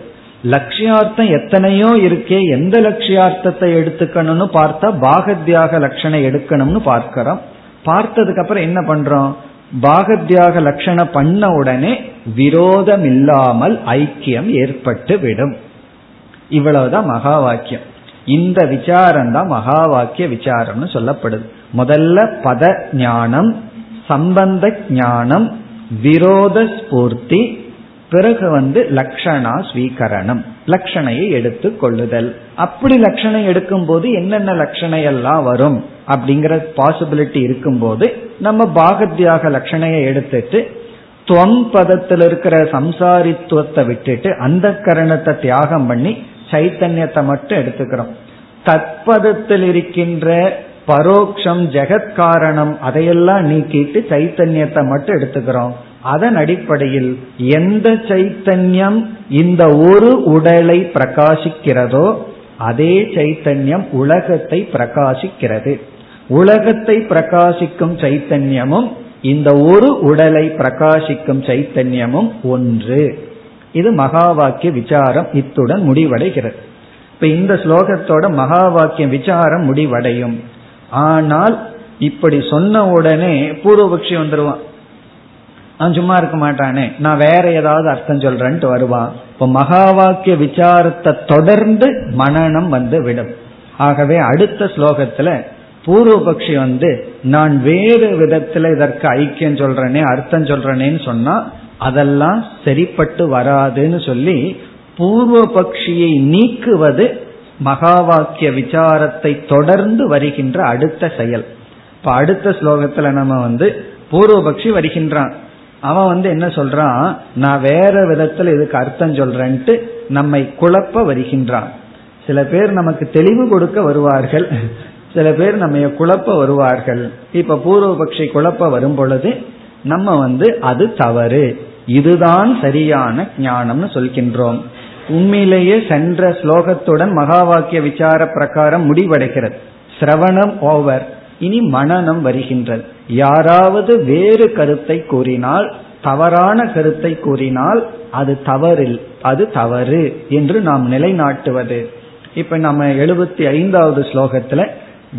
லட்சியார்த்தம் எத்தனையோ இருக்கே எந்த லட்சியார்த்தத்தை எடுத்துக்கணும்னு பார்த்தா பாகத்யாக லட்சணை எடுக்கணும்னு பார்க்கிறோம். பார்த்ததுக்கு அப்புறம் என்ன பண்றோம்? பாகத்யாக லட்சணம் பண்ண உடனே விரோதம் இல்லாமல் ஐக்கியம் ஏற்பட்டு விடும். இவ்வளவுதான் மகா வாக்கியம் இந்த விசாரம் தான் மகா வாக்கிய விசாரம்னு சொல்லப்படுது. முதல்ல பத ஞானம் சம்பந்த ஞானம் விரோத ஸ்பூர்த்தி பிறகு வந்து லக்ஷணா ஸ்வீகரணம் லட்சணையை எடுத்து கொள்ளுதல். அப்படி லட்சணை எடுக்கும் போது என்னென்ன லட்சணை எல்லாம் வரும் அப்படிங்கிற பாசிபிலிட்டி இருக்கும்போது நம்ம பாகத்தியாக லட்சணையை எடுத்துட்டு துவம் பதத்தில் இருக்கிற சம்சாரித்துவத்தை விட்டுட்டு அந்த கரணத்தை தியாகம் பண்ணி சைத்தன்யத்தை மட்டும் எடுத்துக்கிறோம். தற்பதத்தில் இருக்கின்ற பரோக்ஷம் ஜெகத்காரணம் அதையெல்லாம் நீக்கிட்டு சைத்தன்யத்தை மட்டும் எடுத்துக்கிறோம். அதன் அடிப்படையில் எந்த சைத்தன்யம் இந்த ஒரு உடலை பிரகாசிக்கிறதோ அதே சைத்தன்யம் உலகத்தை பிரகாசிக்கிறது. உலகத்தை பிரகாசிக்கும் சைத்தன்யமும் இந்த ஒரு உடலை பிரகாசிக்கும் சைத்தன்யமும் ஒன்று. இது மகா வாக்கிய விசாரம் இத்துடன் முடிவடைகிறது. இப்ப இந்த ஸ்லோகத்தோட மகா வாக்கிய விசாரம் முடிவடையும். ஆனால் இப்படி சொன்ன உடனே பூர்வபக்ஷி வந்துருவான். அவன் சும்மா இருக்க மாட்டானே. நான் வேற ஏதாவது அர்த்தம் சொல்றேன்ட்டு வருவான். இப்ப மகா வாக்கிய விசாரத்தை தொடர்ந்து மனநம் வந்து விடும். ஆகவே அடுத்த ஸ்லோகத்துல பூர்வபக்ஷி வந்து நான் வேறு விதத்துல இதற்கு ஐக்கியம் சொல்றேனே அர்த்தம் சொல்றேனேன்னு சொன்னா அதெல்லாம் சரிப்பட்டு வராதுன்னு சொல்லி பூர்வ பக்ஷியை நீக்குவது மகா வாக்கிய விசாரத்தை தொடர்ந்து வருகின்ற அடுத்த செயல். இப்ப அடுத்த ஸ்லோகத்துல நம்ம வந்து பூர்வபக்ஷி வருகின்றான். அவன் வந்து என்ன சொல்றான்? நான் வேற விதத்துல இதுக்கு அர்த்தம் சொல்றேன்ட்டு நம்மை குழப்ப வருகின்றான். சில பேர் நமக்கு தெளிவு கொடுக்க வருவார்கள். சில பேர் நம்ம குழப்ப வருவார்கள். இப்ப பூர்வபக்ஷி குழப்ப வரும் பொழுது நம்ம வந்து அது தவறு. இதுதான் சரியான ஞானம்னு சொல்கின்றோம். உண்மையிலேயே சென்ற ஸ்லோகத்துடன் மகா வாக்கிய விசார பிரகாரம் முடிவடைகிறது. சிரவணம் ஓவர். இனி மனநம் வருகின்றது. யாராவது வேறு கருத்தை கூறினால் தவறான கருத்தை கூறினால் அது தவறில் அது தவறு என்று நாம் நிலைநாட்டுவது. இப்ப நம்ம எழுபத்தி ஐந்தாவது ஸ்லோகத்துல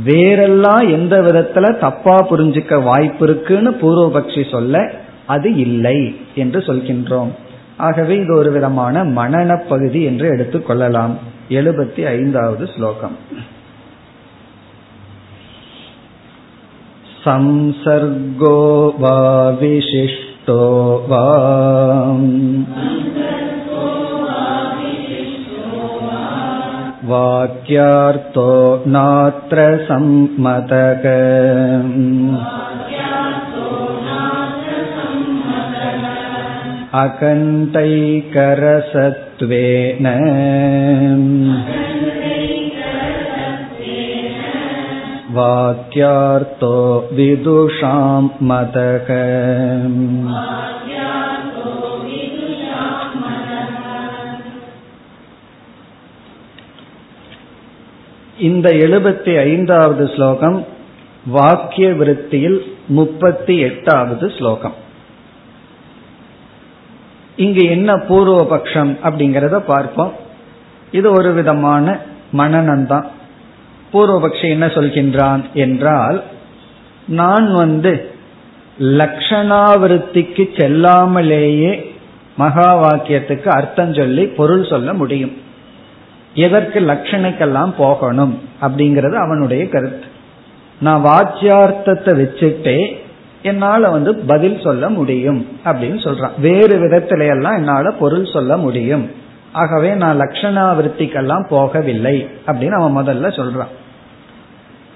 வேறெல்லாம் எந்த விதத்துல தப்பா புரிஞ்சுக்க வாய்ப்பு இருக்குன்னு பூர்வபக்ஷி சொல்ல அது இல்லை என்று சொல்கின்றோம் ஆகவே இது ஒரு விதமான மனன பகுதி என்று எடுத்துக்கொள்ளலாம் எழுபத்தி ஐந்தாவது ஸ்லோகம் संसर्गो वा विशिष्टो वा वाक्यार्थो नात्र सम्मतक अकण्ठैकरसत्वेन वाक्यार्थो विदुषां मतक இந்த எழுபத்தி ஐந்தாவது ஸ்லோகம் வாக்கிய விருத்தியில் முப்பத்தி எட்டாவது ஸ்லோகம் இங்கு என்ன பூர்வபக்ஷம் அப்படிங்கிறத பார்ப்போம். இது ஒரு விதமான மனநந்தான். பூர்வபக்ஷி என்ன சொல்கின்றான் என்றால் நான் வந்து லக்ஷணாவிருத்திக்கு செல்லாமலேயே மகா வாக்கியத்துக்கு அர்த்தம் சொல்லி பொருள் சொல்ல முடியும். எதற்கு லட்சணைக்கெல்லாம் போகணும் அப்படிங்கிறது அவனுடைய கருத்து. நான் வாக்கியார்த்தத்தை வச்சுட்டே என்னால வந்து பதில் சொல்ல முடியும் அப்படின்னு சொல்றான். வேறு விதத்தில எல்லாம் என்னால பொருள் சொல்ல முடியும். ஆகவே நான் லட்சணாவிருத்திக்கெல்லாம் போகவில்லை அப்படின்னு அவன் முதல்ல சொல்றான்.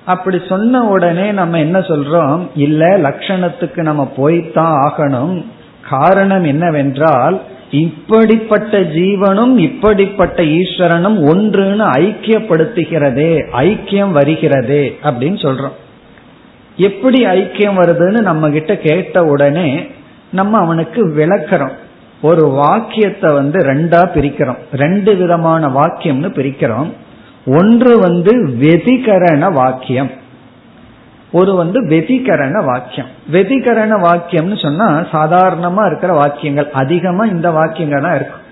அப்படி சொன்ன உடனே நம்ம என்ன சொல்றோம்? இல்ல லட்சணத்துக்கு நம்ம போய்தான் ஆகணும். காரணம் என்னவென்றால் இப்படிப்பட்ட ஜீவனும் இப்படிப்பட்ட ஈஸ்வரனும் ஒன்றுன்னு ஐக்கியப்படுத்துகிறதே ஐக்கியம் வருகிறதே அப்படின்னு சொல்றோம். எப்படி ஐக்கியம் வருதுன்னு நம்ம கிட்ட கேட்ட உடனே நம்ம அவனுக்கு விளக்கிறோம். ஒரு வாக்கியத்தை வந்து ரெண்டா பிரிக்கிறோம். ரெண்டு விதமான வாக்கியம்னு பிரிக்கிறோம். ஒன்று வந்து வெதிகரண வாக்கியம். ஒரு வந்து வெதிகரண வாக்கியம். வெதிகரண வாக்கியம்னு சொன்னா சாதாரணமா இருக்கிற வாக்கியங்கள். அதிகமா இந்த வாக்கியங்கள் தான் இருக்கும்.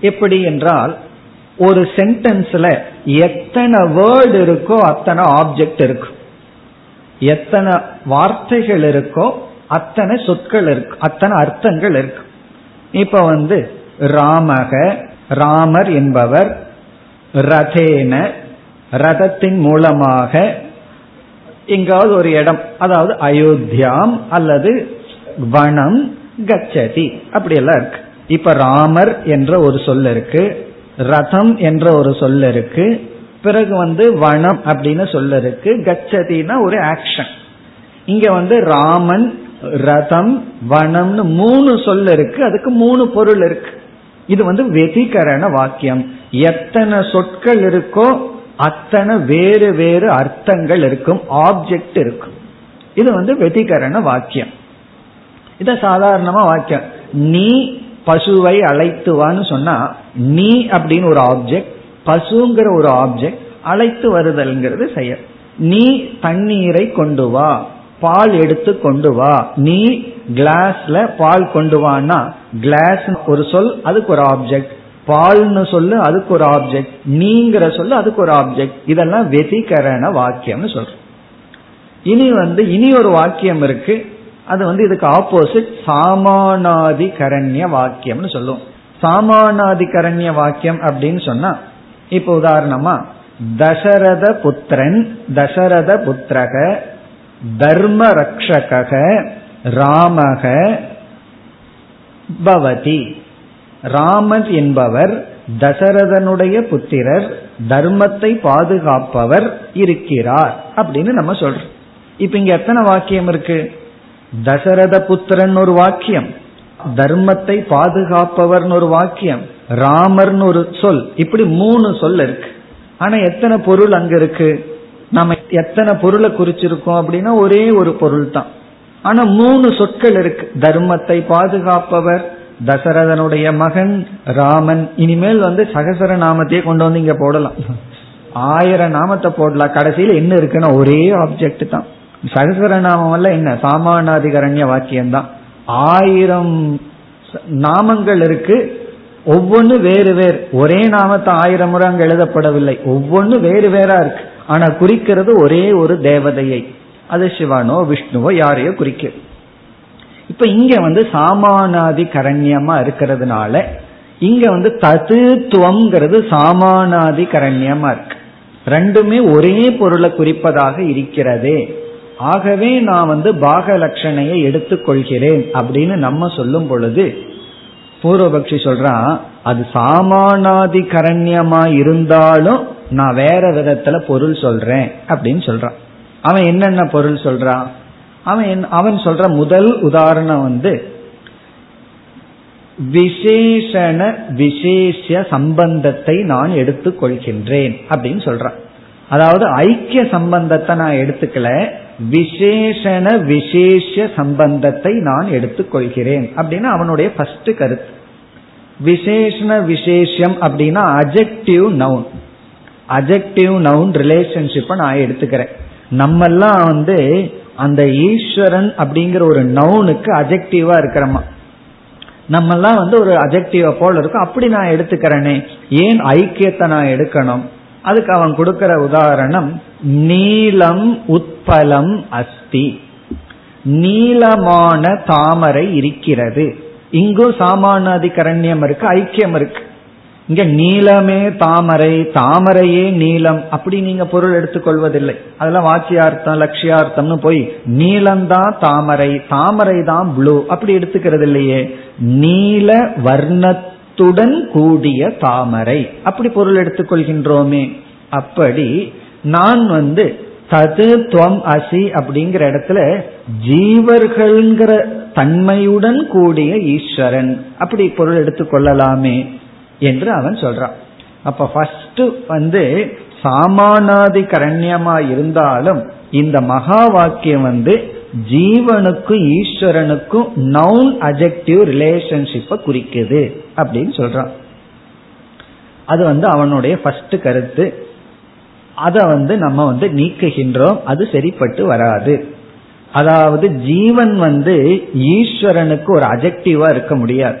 எப்படி என்றால் ஒரு சென்டென்ஸ்ல எத்தனை வேர்டு இருக்கோ அத்தனை ஆப்ஜெக்ட் இருக்கும். எத்தனை வார்த்தைகள் இருக்கோ அத்தனை சொற்கள் இருக்கு அத்தனை அர்த்தங்கள் இருக்கு. இப்ப வந்து ராமக ராமர் என்பவர் ரதேன ரதத்தின் மூலமாக எங்காவது ஒரு இடம் அதாவது அயோத்தியாம் அல்லது வனம் கச்சதி அப்படி எல்லாம் இருக்கு. இப்ப ராமர் என்ற ஒரு சொல் இருக்கு ரதம் என்ற ஒரு சொல் இருக்கு பிறகு வந்து வனம் அப்படின்னு சொல்ல இருக்கு கச்சதினா ஒரு ஆக்ஷன் இங்க வந்து ராமன் ரதம் வனம்னு மூணு சொல் இருக்கு. அதுக்கு மூணு பொருள் இருக்கு. இது வந்து வெதிகரண வாக்கியம். எத்தனை சொற்கள் இருக்கோ அத்தனை வேறு வேறு அர்த்தங்கள் இருக்கும். ஆப்ஜெக்ட் இருக்கும். இது வந்து வெதிகரண வாக்கியம். இத சாதாரணமா வாக்கியம். நீ பசுவை அழைத்துவான்னு சொன்னா நீ அப்படின்னு ஒரு ஆப்ஜெக்ட் பசுங்கிற ஒரு ஆப்ஜெக்ட் அழைத்து வருதல்ங்கிறது செயல். நீ தண்ணீரை கொண்டு வா பால் எடுத்து கொண்டு வா. நீ கிளாஸ்ல பால் கொண்டு வான்னா கிளாஸ் ஒரு சொல் அதுக்கு ஒரு ஆப்ஜெக்ட் பால்னு சொல்லு அதுக்கு ஒரு ஆப்ஜெக்ட் நீங்கிற சொல்லு அதுக்கு ஒரு ஆப்ஜெக்ட் இதெல்லாம் வெதிகரண வாக்கியம்னு சொல்றோம். இனி வந்து இனி ஒரு வாக்கியம் இருக்கு. அது வந்து இதுக்கு ஆப்போசிட் சாமானாதிகரண்ய வாக்கியம்னு சொல்லுவோம். சாமானாதிகரண்ய வாக்கியம் அப்படின்னு சொன்னா இப்ப உதாரணமா தசரத புத்திரன் தசரத புத்திரக தர்ம ரக்ஷக ராமக பவதி. ராமன் என்பவர் தசரதனுடைய புத்திரர் தர்மத்தை பாதுகாப்பவர் இருக்கிறார் அப்படின்னு நம்ம சொல்றோம். இப்ப இங்க எத்தனை வாக்கியம் இருக்கு? தசரத புத்திரன் ஒரு வாக்கியம். தர்மத்தை பாதுகாப்பவர்னு ஒரு வாக்கியம் ராமர்னு ஒரு சொல். இப்படி மூணு சொல் இருக்கு. ஆனா எத்தனை பொருள் அங்க இருக்கு? நம்ம எத்தனை பொருளை குறிச்சிருக்கோம் அப்படின்னா ஒரே ஒரு பொருள் தான் ஆனா மூணு சொற்கள் இருக்கு. தர்மத்தை பாதுகாப்பவர் தசரதனுடைய மகன் ராமன். இனிமேல் வந்து சகசர நாமத்தையே கொண்டு வந்து இங்க போடலாம். ஆயிரம் நாமத்தை போடலாம். கடைசியில் என்ன இருக்குன்னா ஒரே ஆப்ஜெக்ட் தான். சகசர நாமம் எல்லாம் என்ன? சாமானாதிகரண்ய வாக்கியம் தான் ஆயிரம் நாமங்கள் இருக்கு. ஒவ்வொன்னு வேறு வேறு. ஒரே நாமத்தை ஆயிரம் முறை அங்கே எழுதப்படவில்லை. ஒவ்வொன்னு வேறு வேறா இருக்கு. ஆனா குறிக்கிறது ஒரே ஒரு தேவதையை. அது சிவனோ விஷ்ணுவோ யாரையோ குறிக்கிறது. இப்ப இங்க வந்து சாமானாதி கரண்யமா இருக்கிறதுனால இங்க வந்து தத்துவம்ங்கிறது சாமானாதி கரண்யமா இருக்கு. ரெண்டுமே ஒரே பொருளை குறிப்பதாக இருக்கிறதே. ஆகவே நான் வந்து பாக லட்சணையை எடுத்துக்கொள்கிறேன் அப்படின்னு நம்ம சொல்லும் பொழுது பூர்வபக்ஷி சொல்றான் அது சாமானாதி கரண்யமா இருந்தாலும் நான் வேற விதத்துல பொருள் சொல்றேன் அப்படின்னு சொல்றான். அவன் என்னென்ன பொருள் சொல்றான்? அவன் அவன் சொல்ற முதல் உதாரணம் வந்து விசேஷண விசேஷ சம்பந்தத்தை நான் எடுத்துக்கொள்கின்றேன் அப்படின்னு சொல்றான். அதாவது ஐக்கிய சம்பந்தத்தை நான் எடுத்துக்கல விசேஷண விசேஷ சம்பந்தத்தை நான் எடுத்துக்கொள்கிறேன். அப்படின்னா அவனுடைய ஃபர்ஸ்ட் கருத்து. விசேஷண விசேஷம் அப்படின்னா அஜெக்டிவ் நவுன் அஜெக்டிவ் நவுன் ரிலேஷன்ஷிப்பை நான் எடுத்துக்கிறேன். நம்மெல்லாம் வந்து அந்த ஈஸ்வரன் அப்படிங்கிற ஒரு நவுனுக்கு அஜெக்டிவா இருக்கிறோமா? நம்மெல்லாம் வந்து ஒரு அஜெக்டிவ போல இருக்கும். அப்படி நான் எடுத்துக்கிறேனே. ஏன் ஐக்கியத்தை நான் எடுக்கணும்? அதுக்கு அவன் கொடுக்கிற உதாரணம் நீலம் உட்பலம் அஸ்தி. நீளமான தாமரை இருக்கிறது. இங்கும் சாமானாதிகரண்யம் இருக்கு ஐக்கியம் இருக்கு. இங்க நீளமே தாமரை தாமரையே நீளம் அப்படி நீங்க பொருள் எடுத்துக்கொள்வதில்லை. அதெல்லாம் வாச்சியார்த்தம் லட்சியார்த்தம்னு போய் நீளம்தான் தாமரை தாமரை தான் ப்ளூ அப்படி எடுத்துக்கிறது இல்லையே நீல வர்ணத்துடன் கூடிய தாமரை அப்படி பொருள் எடுத்துக்கொள்கின்றோமே. அப்படி நான் வந்து தது துவம் அசி அப்படிங்கிற இடத்துல ஜீவர்கள்ங்கிற தன்மையுடன் கூடிய ஈஸ்வரன். அப்படி பொருள் எடுத்துக்கொள்ளலாமே என்று அவன் சொல்றான். அப்ப ஃபர்ஸ்ட் வந்து சாமானாதி கரண்யமா இருந்தாலும் இந்த மகா வாக்கியம் வந்து ஜீவனுக்கும் ஈஸ்வரனுக்கும் நவுன் அஜெக்டிவ் ரிலேஷன்ஷிப்பை குறிக்குது அப்படின்னு சொல்றான். அது வந்து அவனுடைய ஃபர்ஸ்ட் கருத்து. அதை வந்து நம்ம வந்து நீக்குகின்றோம் அது சரிப்பட்டு வராது. அதாவது ஜீவன் வந்து ஈஸ்வரனுக்கு ஒரு அஜெக்டிவா இருக்க முடியாது.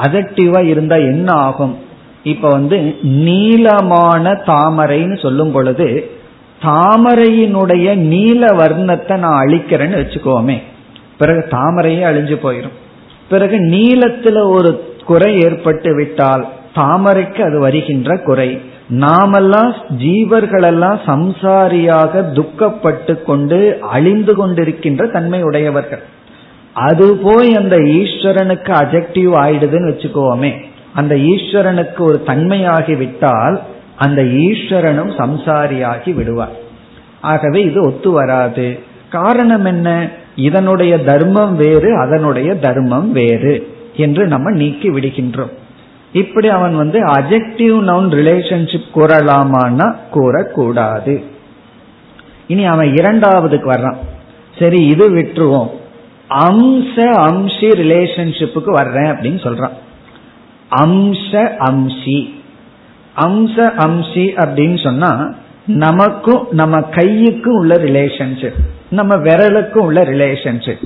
அஜெக்டிவா இருந்தா என்ன ஆகும்? இப்ப வந்து நீளமான தாமரைன்னு சொல்லும் பொழுது தாமரையினுடைய நீல வர்ணத்தை நான் அழிக்கிறேன்னு வச்சுக்கோமே. பிறகு தாமரையே அழிஞ்சு போயிடும் பிறகு நீளத்துல ஒரு குறை ஏற்பட்டு விட்டால் தாமரைக்கு அது வருகின்ற குறை. நாமெல்லாம் ஜீவர்களெல்லாம் சம்சாரியாக துக்கப்பட்டு கொண்டு அழிந்து கொண்டிருக்கின்ற தன்மை உடையவர்கள் அது போய் அந்த ஈஸ்வரனுக்கு அஜெக்டிவ் ஆயிடுதுன்னு வச்சுக்கோமே. அந்த ஈஸ்வரனுக்கு ஒரு தன்மையாகி விட்டால் அந்த ஈஸ்வரனும் சம்சாரியாகி விடுவார். ஆகவே இது ஒத்து வராது. காரணம் என்ன? இதனுடைய தர்மம் வேறு அதனுடைய தர்மம் வேறு என்று நம்ம நீக்கி விடுகின்றோம். இப்படி அவன் வந்து அஜெக்டிவ் நவுன் ரிலேஷன்ஷிப் கூறலாமான்னா கூறக்கூடாது. இனி அவன் இரண்டாவதுக்கு வர்றான். சரி இது விட்டுருவோம். அம்ச அம்சி ரிலேஷன்ஷிப்புக்கு வர்றேன் அப்படின்னு சொல்றான். அம்ச அம்சி. அம்ச அம்சி அப்படின்னு சொன்னா நமக்கும் நம்ம கையுக்கும் உள்ள ரிலேஷன்ஷிப் நம்ம விரலுக்கும் உள்ள ரிலேஷன்ஷிப்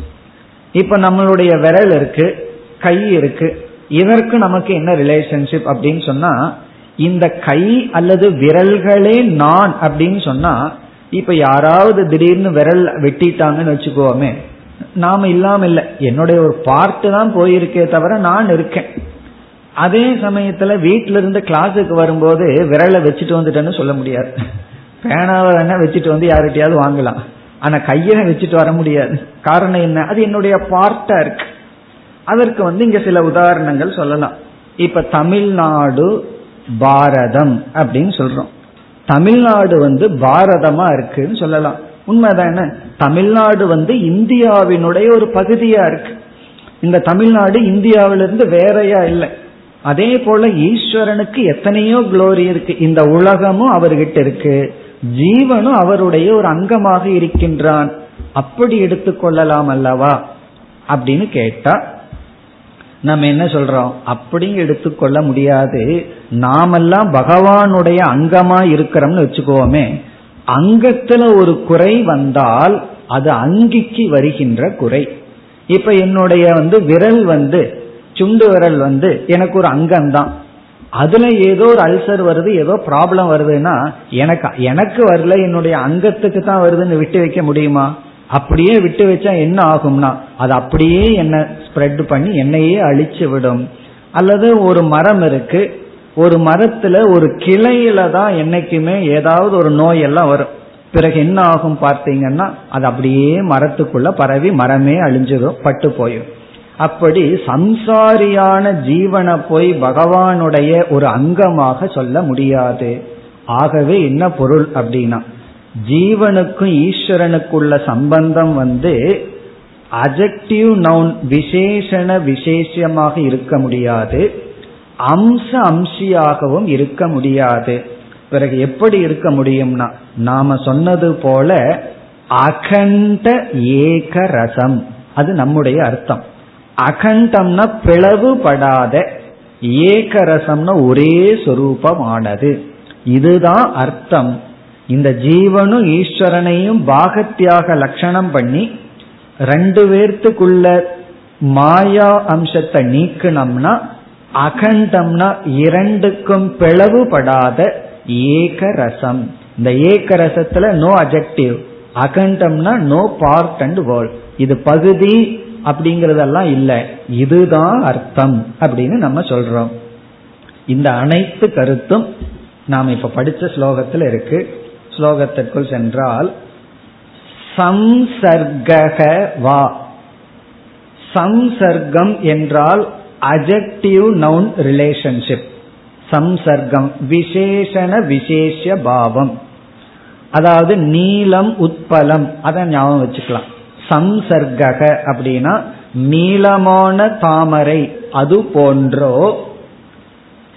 இப்ப நம்மளுடைய விரல் இருக்கு கை இருக்கு. இதற்கு நமக்கு என்ன ரிலேஷன்ஷிப் அப்படின்னு சொன்னா இந்த கை அல்லது விரல்களே நான் அப்படின்னு சொன்னா இப்ப யாராவது திடீர்னு விரல் வெட்டிட்டாங்கன்னு வச்சுக்கோமே நாம இல்லாம இல்ல. என்னுடைய ஒரு பார்ட்டு தான் போயிருக்கே தவிர நான் இருக்கேன். அதே சமயத்துல வீட்டில இருந்து கிளாஸுக்கு வரும்போது விரலை வச்சுட்டு வந்துட்டேன்னு சொல்ல முடியாது. பேனாவை வேணா வச்சுட்டு வந்து யார்கிட்டயாவது வாங்கலாம். ஆனா கையை வச்சுட்டு வர முடியாது. காரணம் என்ன? அது என்னுடைய பார்ட்டா இருக்கு. அதற்கு வந்து இங்க சில உதாரணங்கள் சொல்லலாம். இப்ப தமிழ்நாடு பாரதம் அப்படின்னு சொல்றோம். தமிழ்நாடு வந்து பாரதமா இருக்குன்னு சொல்லலாம். உண்மைதானே தமிழ்நாடு வந்து இந்தியாவினுடைய ஒரு பகுதியா இருக்கு. இந்த தமிழ்நாடு இந்தியாவிலிருந்து வேறையா இல்லை. அதே போல ஈஸ்வரனுக்கு எத்தனையோ குளோரி இருக்கு. இந்த உலகமும் அவர்கிட்ட இருக்கு. ஜீவனும் அவருடைய ஒரு அங்கமாக இருக்கின்றான். அப்படி எடுத்துக்கொள்ளலாம் அல்லவா? அப்படின்னு கேட்டா நம்ம என்ன சொல்றோம்? அப்படியும் எடுத்துக்கொள்ள முடியாது. நாமெல்லாம் பகவானுடைய அங்கமா இருக்கிறோம்னு வச்சுக்கோமே. அங்கத்துல ஒரு குறை வந்தால் அது அங்கிக்கு வருகின்ற குறை. இப்ப என்னுடைய வந்து விரல் வந்து சுண்டு விரல் வந்து எனக்கு ஒரு அங்கம்தான். அதுல ஏதோ ஒரு அல்சர் வருது ஏதோ ப்ராப்ளம் வருதுன்னா எனக்கு எனக்கு வரல என்னுடைய அங்கத்துக்கு தான் வருதுன்னு விட்டு வைக்க முடியுமா? அப்படியே விட்டு வச்சா என்ன ஆகும்னா அது அப்படியே என்ன ஸ்ப்ரெட் பண்ணி என்னையே அழிச்சு விடும். அல்லது ஒரு மரம் இருக்கு ஒரு மரத்துல ஒரு கிளையில தான் என்னைக்குமே ஏதாவது ஒரு நோய் எல்லாம் வரும். பிறகு என்ன ஆகும் பார்த்தீங்கன்னா அது அப்படியே மரத்துக்குள்ள பரவி மரமே அழிஞ்சிடும் பட்டு போயிடும் அப்படி சம்சாரியான ஜீவனை போய் பகவானுடைய ஒரு அங்கமாக சொல்ல முடியாது. ஆகவே என்ன பொருள் அப்படின்னா ஜீவனுக்கும் ஈஸ்வரனுக்குள்ள சம்பந்தம் வந்து அஜெக்டிவ் நவுன் விசேஷண விசேஷமாக இருக்க முடியாது. அம்ச அம்சியாகவும் இருக்க முடியாது. பிறகு எப்படி இருக்க முடியும்னா நாம சொன்னது போல அகண்ட ஏக ரசம். அது நம்முடைய அர்த்தம். அகண்டம்னா பிளவுபடாத ஏக ரசம்னா ஒரே சொரூபமானது. இதுதான் அர்த்தம். இந்த ஜீவனும் ஈஸ்வரனையும் பாகத்தியாக லட்சணம் பண்ணி ரெண்டு பேர்த்துக்குள்ள மாயா அம்சத்தை நீக்கணும்னா அகண்டம்னா இரண்டுக்கும் பிளவுபடாத ஏக ரசம் இந்த ஏக ரசத்துல நோ அஜெக்டிவ் அகண்டம்னா நோ பார்ட் அண்ட் வேர்ல்ட் இது பகுதி அப்படிங்கறதெல்லாம் இல்லை. இதுதான் அர்த்தம் அப்படின்னு நம்ம சொல்றோம். இந்த அனைத்து கருத்தும் நாம் இப்ப படிச்ச ஸ்லோகத்தில் இருக்கு. ஸ்லோகத்திற்குள் சென்றால் சம்சர்கக வா. சம்சர்க்கம் என்றால் அஜெக்டிவ் நவுன் ரிலேஷன்ஷிப் சம்சர்க்கம் விசேஷண விசேஷ பாவம். அதாவது நீலம் உட்பலம். அதை ஞாபகம் வச்சுக்கலாம். சம்சர்கக அப்படின்னா நீளமான தாமரை அது போன்றோ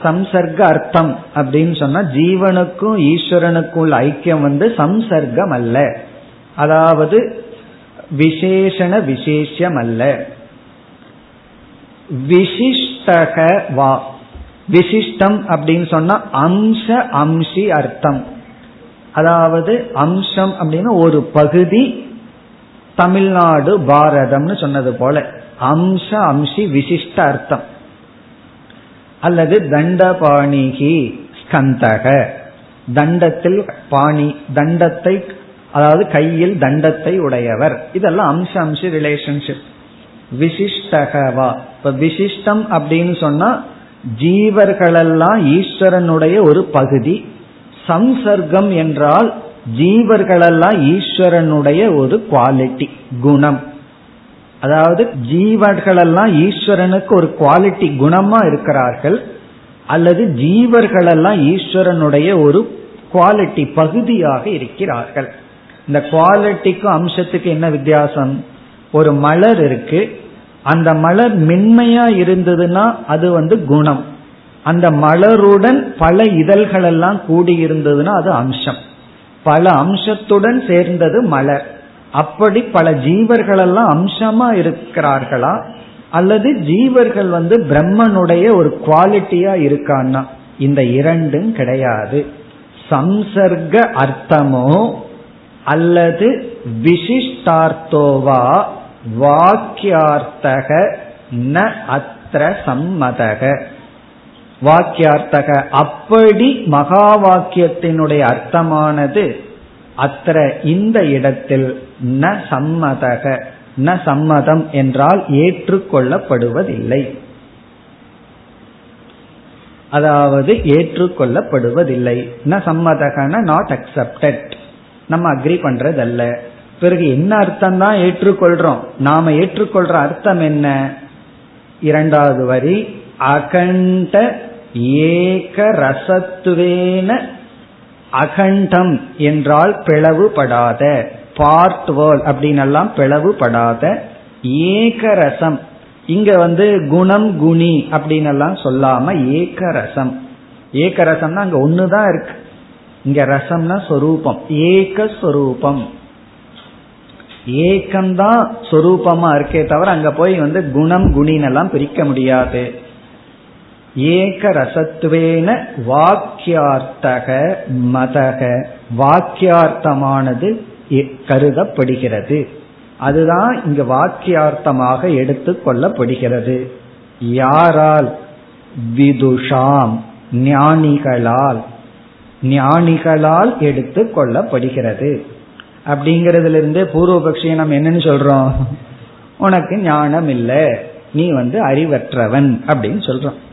சம்சர்க்க அர்த்தம் அப்படின்னு சொன்னா ஜீவனுக்கும் ஈஸ்வரனுக்கும் உள்ள ஐக்கியம் வந்து சம்சர்க்கம் அல்ல. அதாவது விசேஷண விசேஷம் அல்ல. விசிஷ்டக வா. விசிஷ்டம் அப்படின்னு சொன்னா அம்ச அம்சி அர்த்தம். அதாவது அம்சம் அப்படின்னு ஒரு பகுதி தமிழ்நாடு பாரதம்னு சொன்னது போல. அம்ச அம்சி விசிஷ்ட அர்த்தம். அல்லது தண்டபாணிகி ஸ்கந்தக. தண்டத்தில் பாணி தண்டத்தை அதாவது கையில் தண்டத்தை உடையவர். இதெல்லாம் அம்ச அம்ச ரிலேஷன்ஷிப் விசிஷ்டகவா. இப்ப விசிஷ்டம் அப்படின்னு சொன்னா ஜீவர்களெல்லாம் ஈஸ்வரனுடைய ஒரு பகுதி. சம்சர்க்கம் என்றால் ஜீவர்களெல்லாம் ஈஸ்வரனுடைய ஒரு குவாலிட்டி குணம். அதாவது ஜீவர்களெல்லாம் ஈஸ்வரனுக்கு ஒரு குவாலிட்டி குணமா இருக்கிறார்கள் அல்லது ஜீவர்களெல்லாம் ஈஸ்வரனுடைய ஒரு குவாலிட்டி பகுதியாக இருக்கிறார்கள். இந்த குவாலிட்டிக்கும் அம்சத்துக்கு என்ன வித்தியாசம்? ஒரு மலர் இருக்கு. அந்த மலர் மென்மையா இருந்ததுன்னா அது வந்து குணம். அந்த மலருடன் பல இதழ்கள் எல்லாம் கூடி இருந்ததுன்னா அது அம்சம். பல அம்சத்துடன் சேர்ந்தது மலர். அப்படி பல ஜீவர்கள் எல்லாம் அம்சமா இருக்கிறார்களா? அல்லது ஜீவர்கள் வந்து பிரம்மனுடைய ஒரு குவாலிட்டியா இருக்கான்னா? இந்த இரண்டும் கிடையாது. சம்சர்க்க அர்த்தமோ அல்லது விசிஷ்டார்த்தோவா வாக்கியார்த்தக ந அத்திர சம்மதக. வாக்கியார்த்தக அப்படி மகா வாக்கியத்தினுடைய அர்த்தமானது அத்திர இந்த இடத்தில் ந சம்மதக ந சம்மதம் என்றால் ஏற்றுக்கொள்ளப்படுவதில்லை. அதாவது ஏற்றுக்கொள்ளப்படுவதில்லை. ந சம்மதகன நாட் அக்செப்டட் நம்ம அக்ரி பண்றதல்ல. பிறகு என்ன அர்த்தம் தான் ஏற்றுக்கொள்றோம்? நாம ஏற்றுக்கொள்ற அர்த்தம் என்ன? இரண்டாவது வரி அகண்ட ஏக ரசத்துவேன அகண்டம் என்றால் பிளவுபடாத. பார்ட் வேர்ல் அப்படின்னு எல்லாம் பிளவுபடாத. ஏக ரசம் இங்க வந்து குணம் குணி அப்படின்னு எல்லாம் சொல்லாம ஏகரசம். ஏகரசம்னா அங்க ஒண்ணுதான் இருக்கு. இங்க ரசம்னா சொரூபம். ஏக சொரூபம் ஏக்கம்தான் சொரூபமா இருக்கே தவிர அங்க போய் வந்து குணம் குணினெல்லாம் பிரிக்க முடியாது. ஏக ரசத்துவேன வாக்கியார்த்தக மதக. வாக்கியார்த்தமானது கருதப்படுகிறது. அதுதான் இங்கு வாக்கியார்த்தமாக எடுத்துக்கொள்ளப்படுகிறது யாரால்? விதுஷாம் ஞானிகளால். ஞானிகளால் எடுத்து கொள்ளப்படுகிறது. அப்படிங்கறதுல இருந்தே பூர்வபக்ஷியை நம்ம என்னன்னு சொல்றோம்? உனக்கு ஞானம் இல்லை நீ வந்து அறிவற்றவன் அப்படின்னு சொல்றோம்.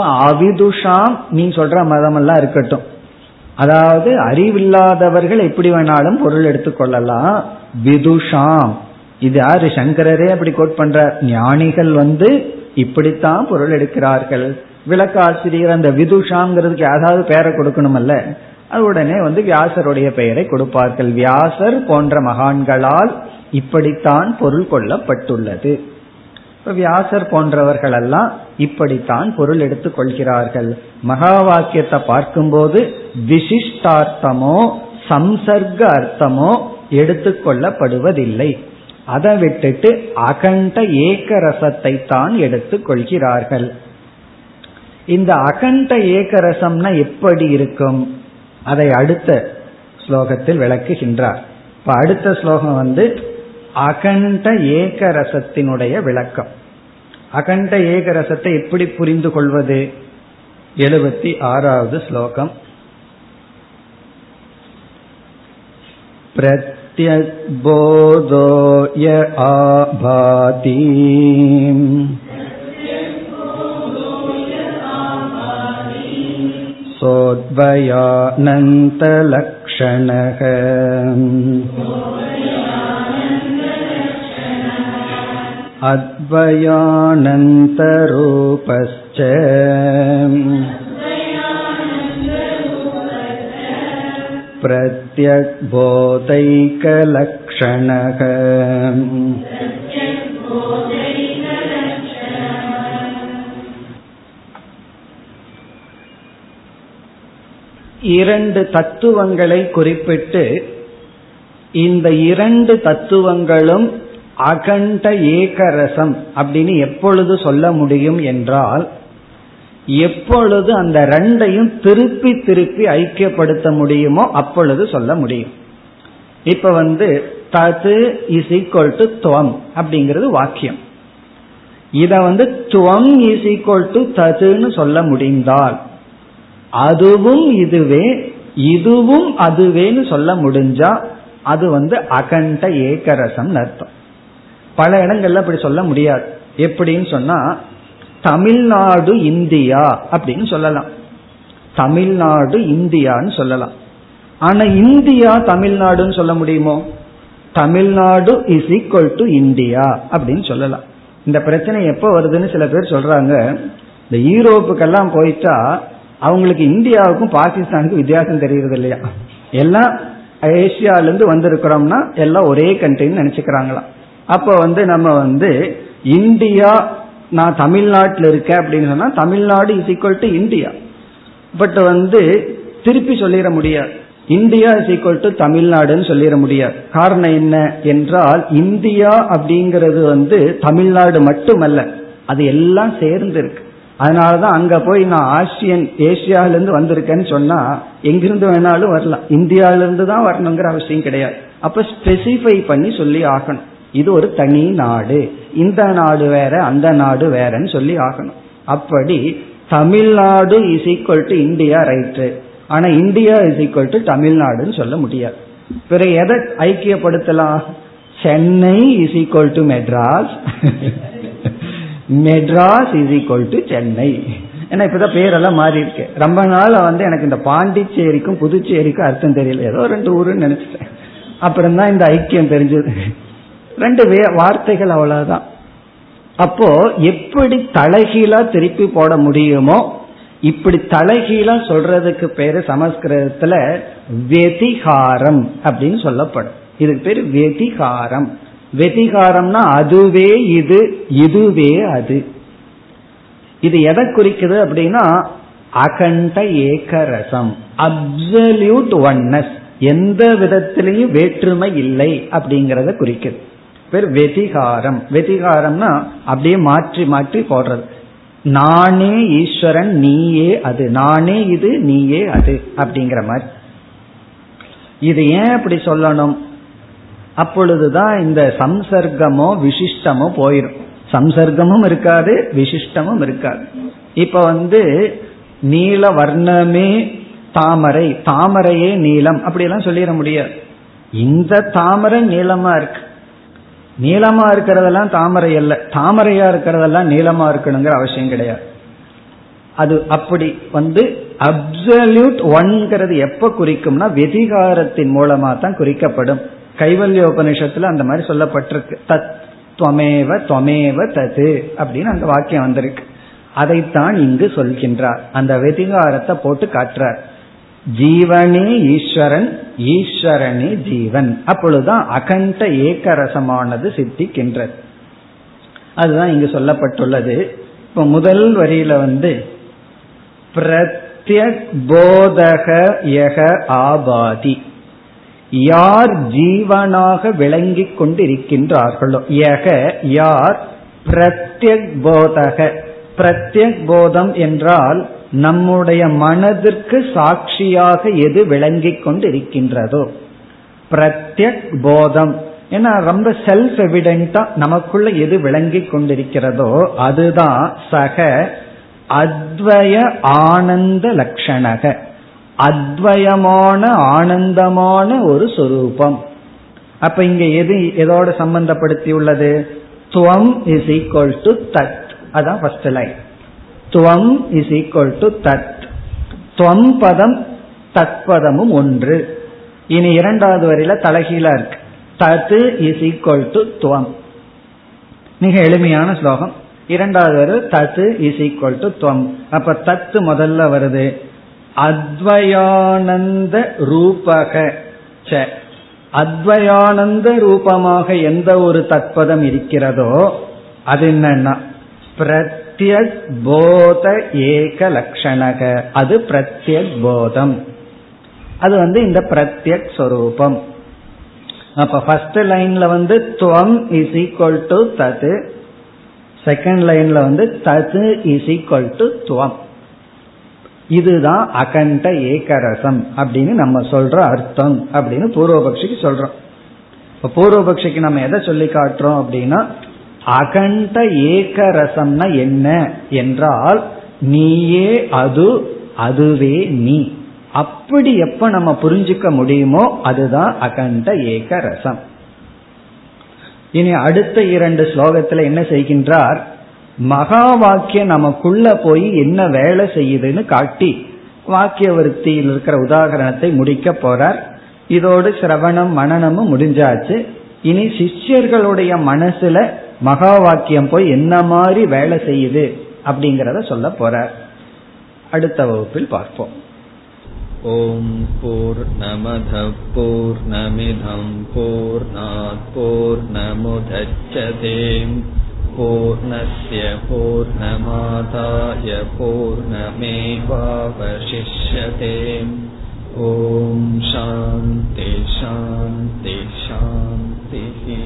அப்ப அவிதுஷாம் நீ சொல்ற மதம் எல்லாம் இருக்கட்டும். அதாவது அறிவில்லாதவர்கள் எப்படி வேணாலும் பொருள் எடுத்துக்கொள்ளலாம் விதுஷாம். இது யாரு? சங்கரரே அப்படி கோட் பண்ற ஞானிகள் வந்து இப்படித்தான் பொருள் எடுக்கிறார்கள். விளக்காசிரியர் அந்த விதுஷாங்கிறதுக்கு ஏதாவது பெயரை கொடுக்கணுமல்ல? அது உடனே வந்து வியாசருடைய பெயரை கொடுப்பார்கள். வியாசர் போன்ற மகான்களால் இப்படித்தான் பொருள் கொள்ளப்பட்டுள்ளது. வியாசர் போன்றவர்கள் எல்லாம் இப்படித்தான் பொருள் எடுத்துக் கொள்கிறார்கள். மகா வாக்கியத்தை பார்க்கும்போது விசிஷ்டார்த்தமோ சம்சர்க்க அர்த்தமோ எடுத்துக்கொள்ளப்படுவதில்லை அதை விட்டுட்டு அகண்ட ஏக்க ரசத்தை தான் எடுத்துக் கொள்கிறார்கள். இந்த அகண்ட ஏக ரசம்னா எப்படி இருக்கும்? அதை அடுத்த ஸ்லோகத்தில் விளக்குகின்றார். இப்ப அடுத்த ஸ்லோகம் வந்து அகண்ட ஏக ரசத்தினுடைய விளக்கம் அகண்ட ஏக ரசத்தை எப்படி புரிந்து கொள்வது எழுபத்தி ஆறாவது ஸ்லோகம் प्रत्यग्बोधो य आभाति सोऽद्वयानन्तलक्षणः अद्वयानन्तरूपश्च प्रत्यग्बोधैकलक्षणः இரண்டு தத்துவங்களை குறிப்பிட்டு இந்த இரண்டு தத்துவங்களும் அகண்ட ஏகரசம் அப்படின்னு எப்பொழுது சொல்ல முடியும் என்றால் எப்பொழுது அந்த ரெண்டையும் திருப்பி திருப்பி ஐக்கியப்படுத்த முடியுமோ அப்பொழுது சொல்ல முடியும். இப்ப வந்து தது இஸ் ஈக்வல் டு துவம் அப்படிங்கிறது வாக்கியம். இத வந்து துவம் இஸ் ஈக்வல் டு ததுன்னு சொல்ல முடிந்தால் அதுவும் இதுவே இதுவும் அதுவேன்னு சொல்ல முடிஞ்சா அது வந்து அகண்ட ஏகரசம் அர்த்தம். பல இடங்கள்ல அப்படி சொல்ல முடியாது. எப்படின்னு சொன்னா தமிழ்நாடு இந்தியா அப்படின்னு சொல்லலாம். தமிழ்நாடு இந்தியான்னு சொல்லலாம். ஆனா இந்தியா தமிழ்நாடுன்னு சொல்ல முடியுமோ? Tamil Nadu is equal to India அப்படின்னு சொல்லலாம். இந்த பிரச்சனை எப்போ வருதுன்னு சில பேர் சொல்றாங்க. இந்த யூரோப்புக்கெல்லாம் போயிட்டா அவங்களுக்கு இந்தியாவுக்கும் பாகிஸ்தானுக்கும் வித்தியாசம் தெரியுது இல்லையா? எல்லாம் ஏசியால இருந்து வந்திருக்கிறோம்னா எல்லாம் ஒரே கண்ட்ரின்னு நினைச்சுக்கிறாங்களாம். அப்ப வந்து நம்ம வந்து இந்தியா நான் தமிழ்நாட்டில் இருக்கேன் அப்படின்னு சொன்னா Tamil Nadu is equal to India. But வந்து திருப்பி சொல்லிட முடியாது. இந்தியா இஸ் ஈக்குவல் டு தமிழ்நாடுன்னு சொல்லிட முடியாது. காரணம் என்ன என்றால் இந்தியா அப்படிங்கிறது வந்து தமிழ்நாடு மட்டுமல்ல. அது எல்லாம் சேர்ந்து இருக்கு. அதனாலதான் அங்க போய் நான் ஆசியன் ஏசியால இருந்து வந்திருக்கேன்னு சொன்னா எங்கிருந்து வேணாலும் வரலாம். இந்தியாவிலிருந்து தான் வரணுங்கிற அவசியம் கிடையாது. அப்ப ஸ்பெசிஃபை பண்ணி சொல்லி ஆகணும். இது ஒரு தனி நாடு. இந்த நாடு வேற அந்த நாடு வேறன்னு சொல்லி ஆகணும். அப்படி Tamil Nadu is equal to India right ஆனா இந்தியா இஸ் ஈக்குவல் டு தமிழ்நாடுன்னு சொல்ல முடியாது. பிறகு எதை ஐக்கியப்படுத்தலாம்? Chennai is equal to Madras. Madras is equal to Chennai. ஏன்னா இப்பதான் பேரெல்லாம் மாறி இருக்கு ரொம்ப நாள் வந்து எனக்கு இந்த பாண்டிச்சேரிக்கும் புதுச்சேரிக்கும் அர்த்தம் தெரியல. ஏதோ ரெண்டு ஊருன்னு நினைச்சிட்டேன். அப்புறம் தான் இந்த ஐக்கியம் தெரிஞ்சது. ரெண்டு வார்த்தைகள் அவ்வளவுதான். அப்போ எப்படி தலைகீழா திருப்பி போட முடியுமோ இப்படி தலைகீழா சொல்றதுக்கு பேரு சமஸ்கிருதத்துல வெதிகாரம் அப்படின்னு சொல்லப்படும். இதுக்கு பேரு வெதிகாரம். வெதிகாரம்னா அதுவே இது இதுவே அது. இது எதை குறிக்குது அப்படின்னா அகண்ட ஏகரசம் அப்சல்யூட் ஒன்னஸ் எந்த விதத்திலையும் வேற்றுமை இல்லை அப்படிங்கறத குறிக்குது. பேர் வெதிகாரம். வெதிகாரம்னா அப்படியே மாற்றி மாற்றி போடுறது. நானே ஈஸ்வரன் நீயே அது. நானே இது நீயே அது அப்படிங்கிற மாதிரி. இது ஏன் அப்படி சொல்லணும்? அப்பொழுதுதான் இந்த சம்சர்க்கமோ விசிஷ்டமோ போயிடும் சம்சர்க்கமும் இருக்காது விசிஷ்டமும் இருக்காது. இப்ப வந்து நீல வர்ணமே தாமரை. தாமரையே நீளம் அப்படியெல்லாம் சொல்லிட முடியாது. இந்த தாமரை நீளமா இருக்கு. நீளமா இருக்கிறதெல்லாம் தாமரை அல்ல. தாமரையா இருக்கிறதெல்லாம் நீளமா இருக்கணுங்கிற அவசியம் கிடையாது. அது அப்படி வந்து அப்சல்யூட் ஒன்ங்கிறது எப்ப குறிக்கும்னா வெதிகாரத்தின் மூலமா தான் குறிக்கப்படும். கைவல்ய உபநிஷத்துல அந்த மாதிரி சொல்லப்பட்டிருக்கு. தத் துவமேவ துவமேவ தது அப்படின்னு அந்த வாக்கியம் வந்திருக்கு. அதைத்தான் இங்கு சொல்கின்றார். அந்த வெதிகாரத்தை போட்டு காட்டுறார். ஜீவனே ஈஸ்வரன் ஈஸ்வரனே ஜீவன். அப்பொழுதுதான் அகண்ட ஏக்கரசமானது சித்திக்கின்றது. அதுதான் இங்கு சொல்லப்பட்டுள்ளது. இப்ப முதல் வரியில வந்து பிரத்யக் போதக யக ஆபாதி. யார் ஜீவனாக விளங்கிக் கொண்டிருக்கின்றார்களோ யக யார்? பிரத்யக் போதக பிரத்யக் போதம் என்றால் நம்முடைய மனதிற்கு சாட்சியாக எது விளங்கிக் கொண்டு இருக்கின்றதோ பிரத்யக் போதம் ஏன்னா ரொம்ப செல்ஃப் எவிடென்டா நமக்குள்ள எது விளங்கி கொண்டிருக்கிறதோ அதுதான் சக அத்வய ஆனந்த லட்சணக அத்வயமான ஆனந்தமான ஒரு சொரூபம். அப்ப இங்க எது எதோட சம்பந்தப்படுத்தி உள்ளது துவம் இஸ் ஈக்வல் டு தட் அதான் ஃபர்ஸ்ட் லைன் துவம் இஸ் ஈக்வல் டு தத். துவம் பதம் தத்பதமும் ஒன்று. இனி இரண்டாவது வரையில தலைகீழா இருக்கு. தத்து இஸ் ஈக்வல் டு துவம். மிக எளிமையான ஸ்லோகம். இரண்டாவது வருது தத்து இஸ் ஈக்வல் டு துவம். அப்ப தத்து முதல்ல வருது. அத்வயானந்த ரூபக. ச. அத்வயானந்த ரூபமாக எந்த ஒரு தத்பதம் இருக்கிறதோ அது என்னன்னா பிரத்யக் போத ஏக லட்சணக அது பிரத்யக் போதம். அது வந்து இந்த பிரத்யக் ஸ்வரூபம் அப்ப ஃபர்ஸ்ட் லைன்ல வந்து துவம் இஸ் ஈக்வல் டு தது. செகண்ட் லைன்ல வந்து தது இஸ் ஈக்வல் டு துவம். இதுதான் அகண்ட ஏகரசம் அப்படின்னு நம்ம சொல்ற அர்த்தம் அப்படின்னு பூர்வபக்ஷிக்கு சொல்றோம். இப்ப பூர்வபக்ஷிக்கு நம்ம எதை சொல்லி காட்டுறோம் அப்படின்னா அகண்ட ஏகரசம்னா என்ன என்றால் நீயே அது அதுவே நீ. அப்படி எப்ப நம்ம புரிஞ்சுக்க முடியுமோ அதுதான் அகண்ட ஏகரசம். இனி அடுத்த இரண்டு ஸ்லோகத்துல என்ன செய்கின்றார்? மகா வாக்கியம் நமக்குள்ள போய் என்ன வேலை செய்யுதுன்னு காட்டி வாக்கிய விருத்தியில் இருக்கிற உதாகரணத்தை முடிக்க போறார். இதோடு சிரவணம் மனநமும் முடிஞ்சாச்சு. இனி சிஷ்யர்களுடைய மனசுல மகா வாக்கியம் போய் என்ன மாதிரி வேலை செய்யுது அப்படிங்கிறத சொல்ல போறார் அடுத்த வகுப்பில் பார்ப்போம். ஓம் போர் நமத போர் நமிதம் போர் நாற்போர் நமுதச்சதேம் பூர்ணய பூர்ணமாதாய பூர்ணமேவாவசிஷ்யதே ஓம் சாந்தி சாந்தி சாந்திஹி.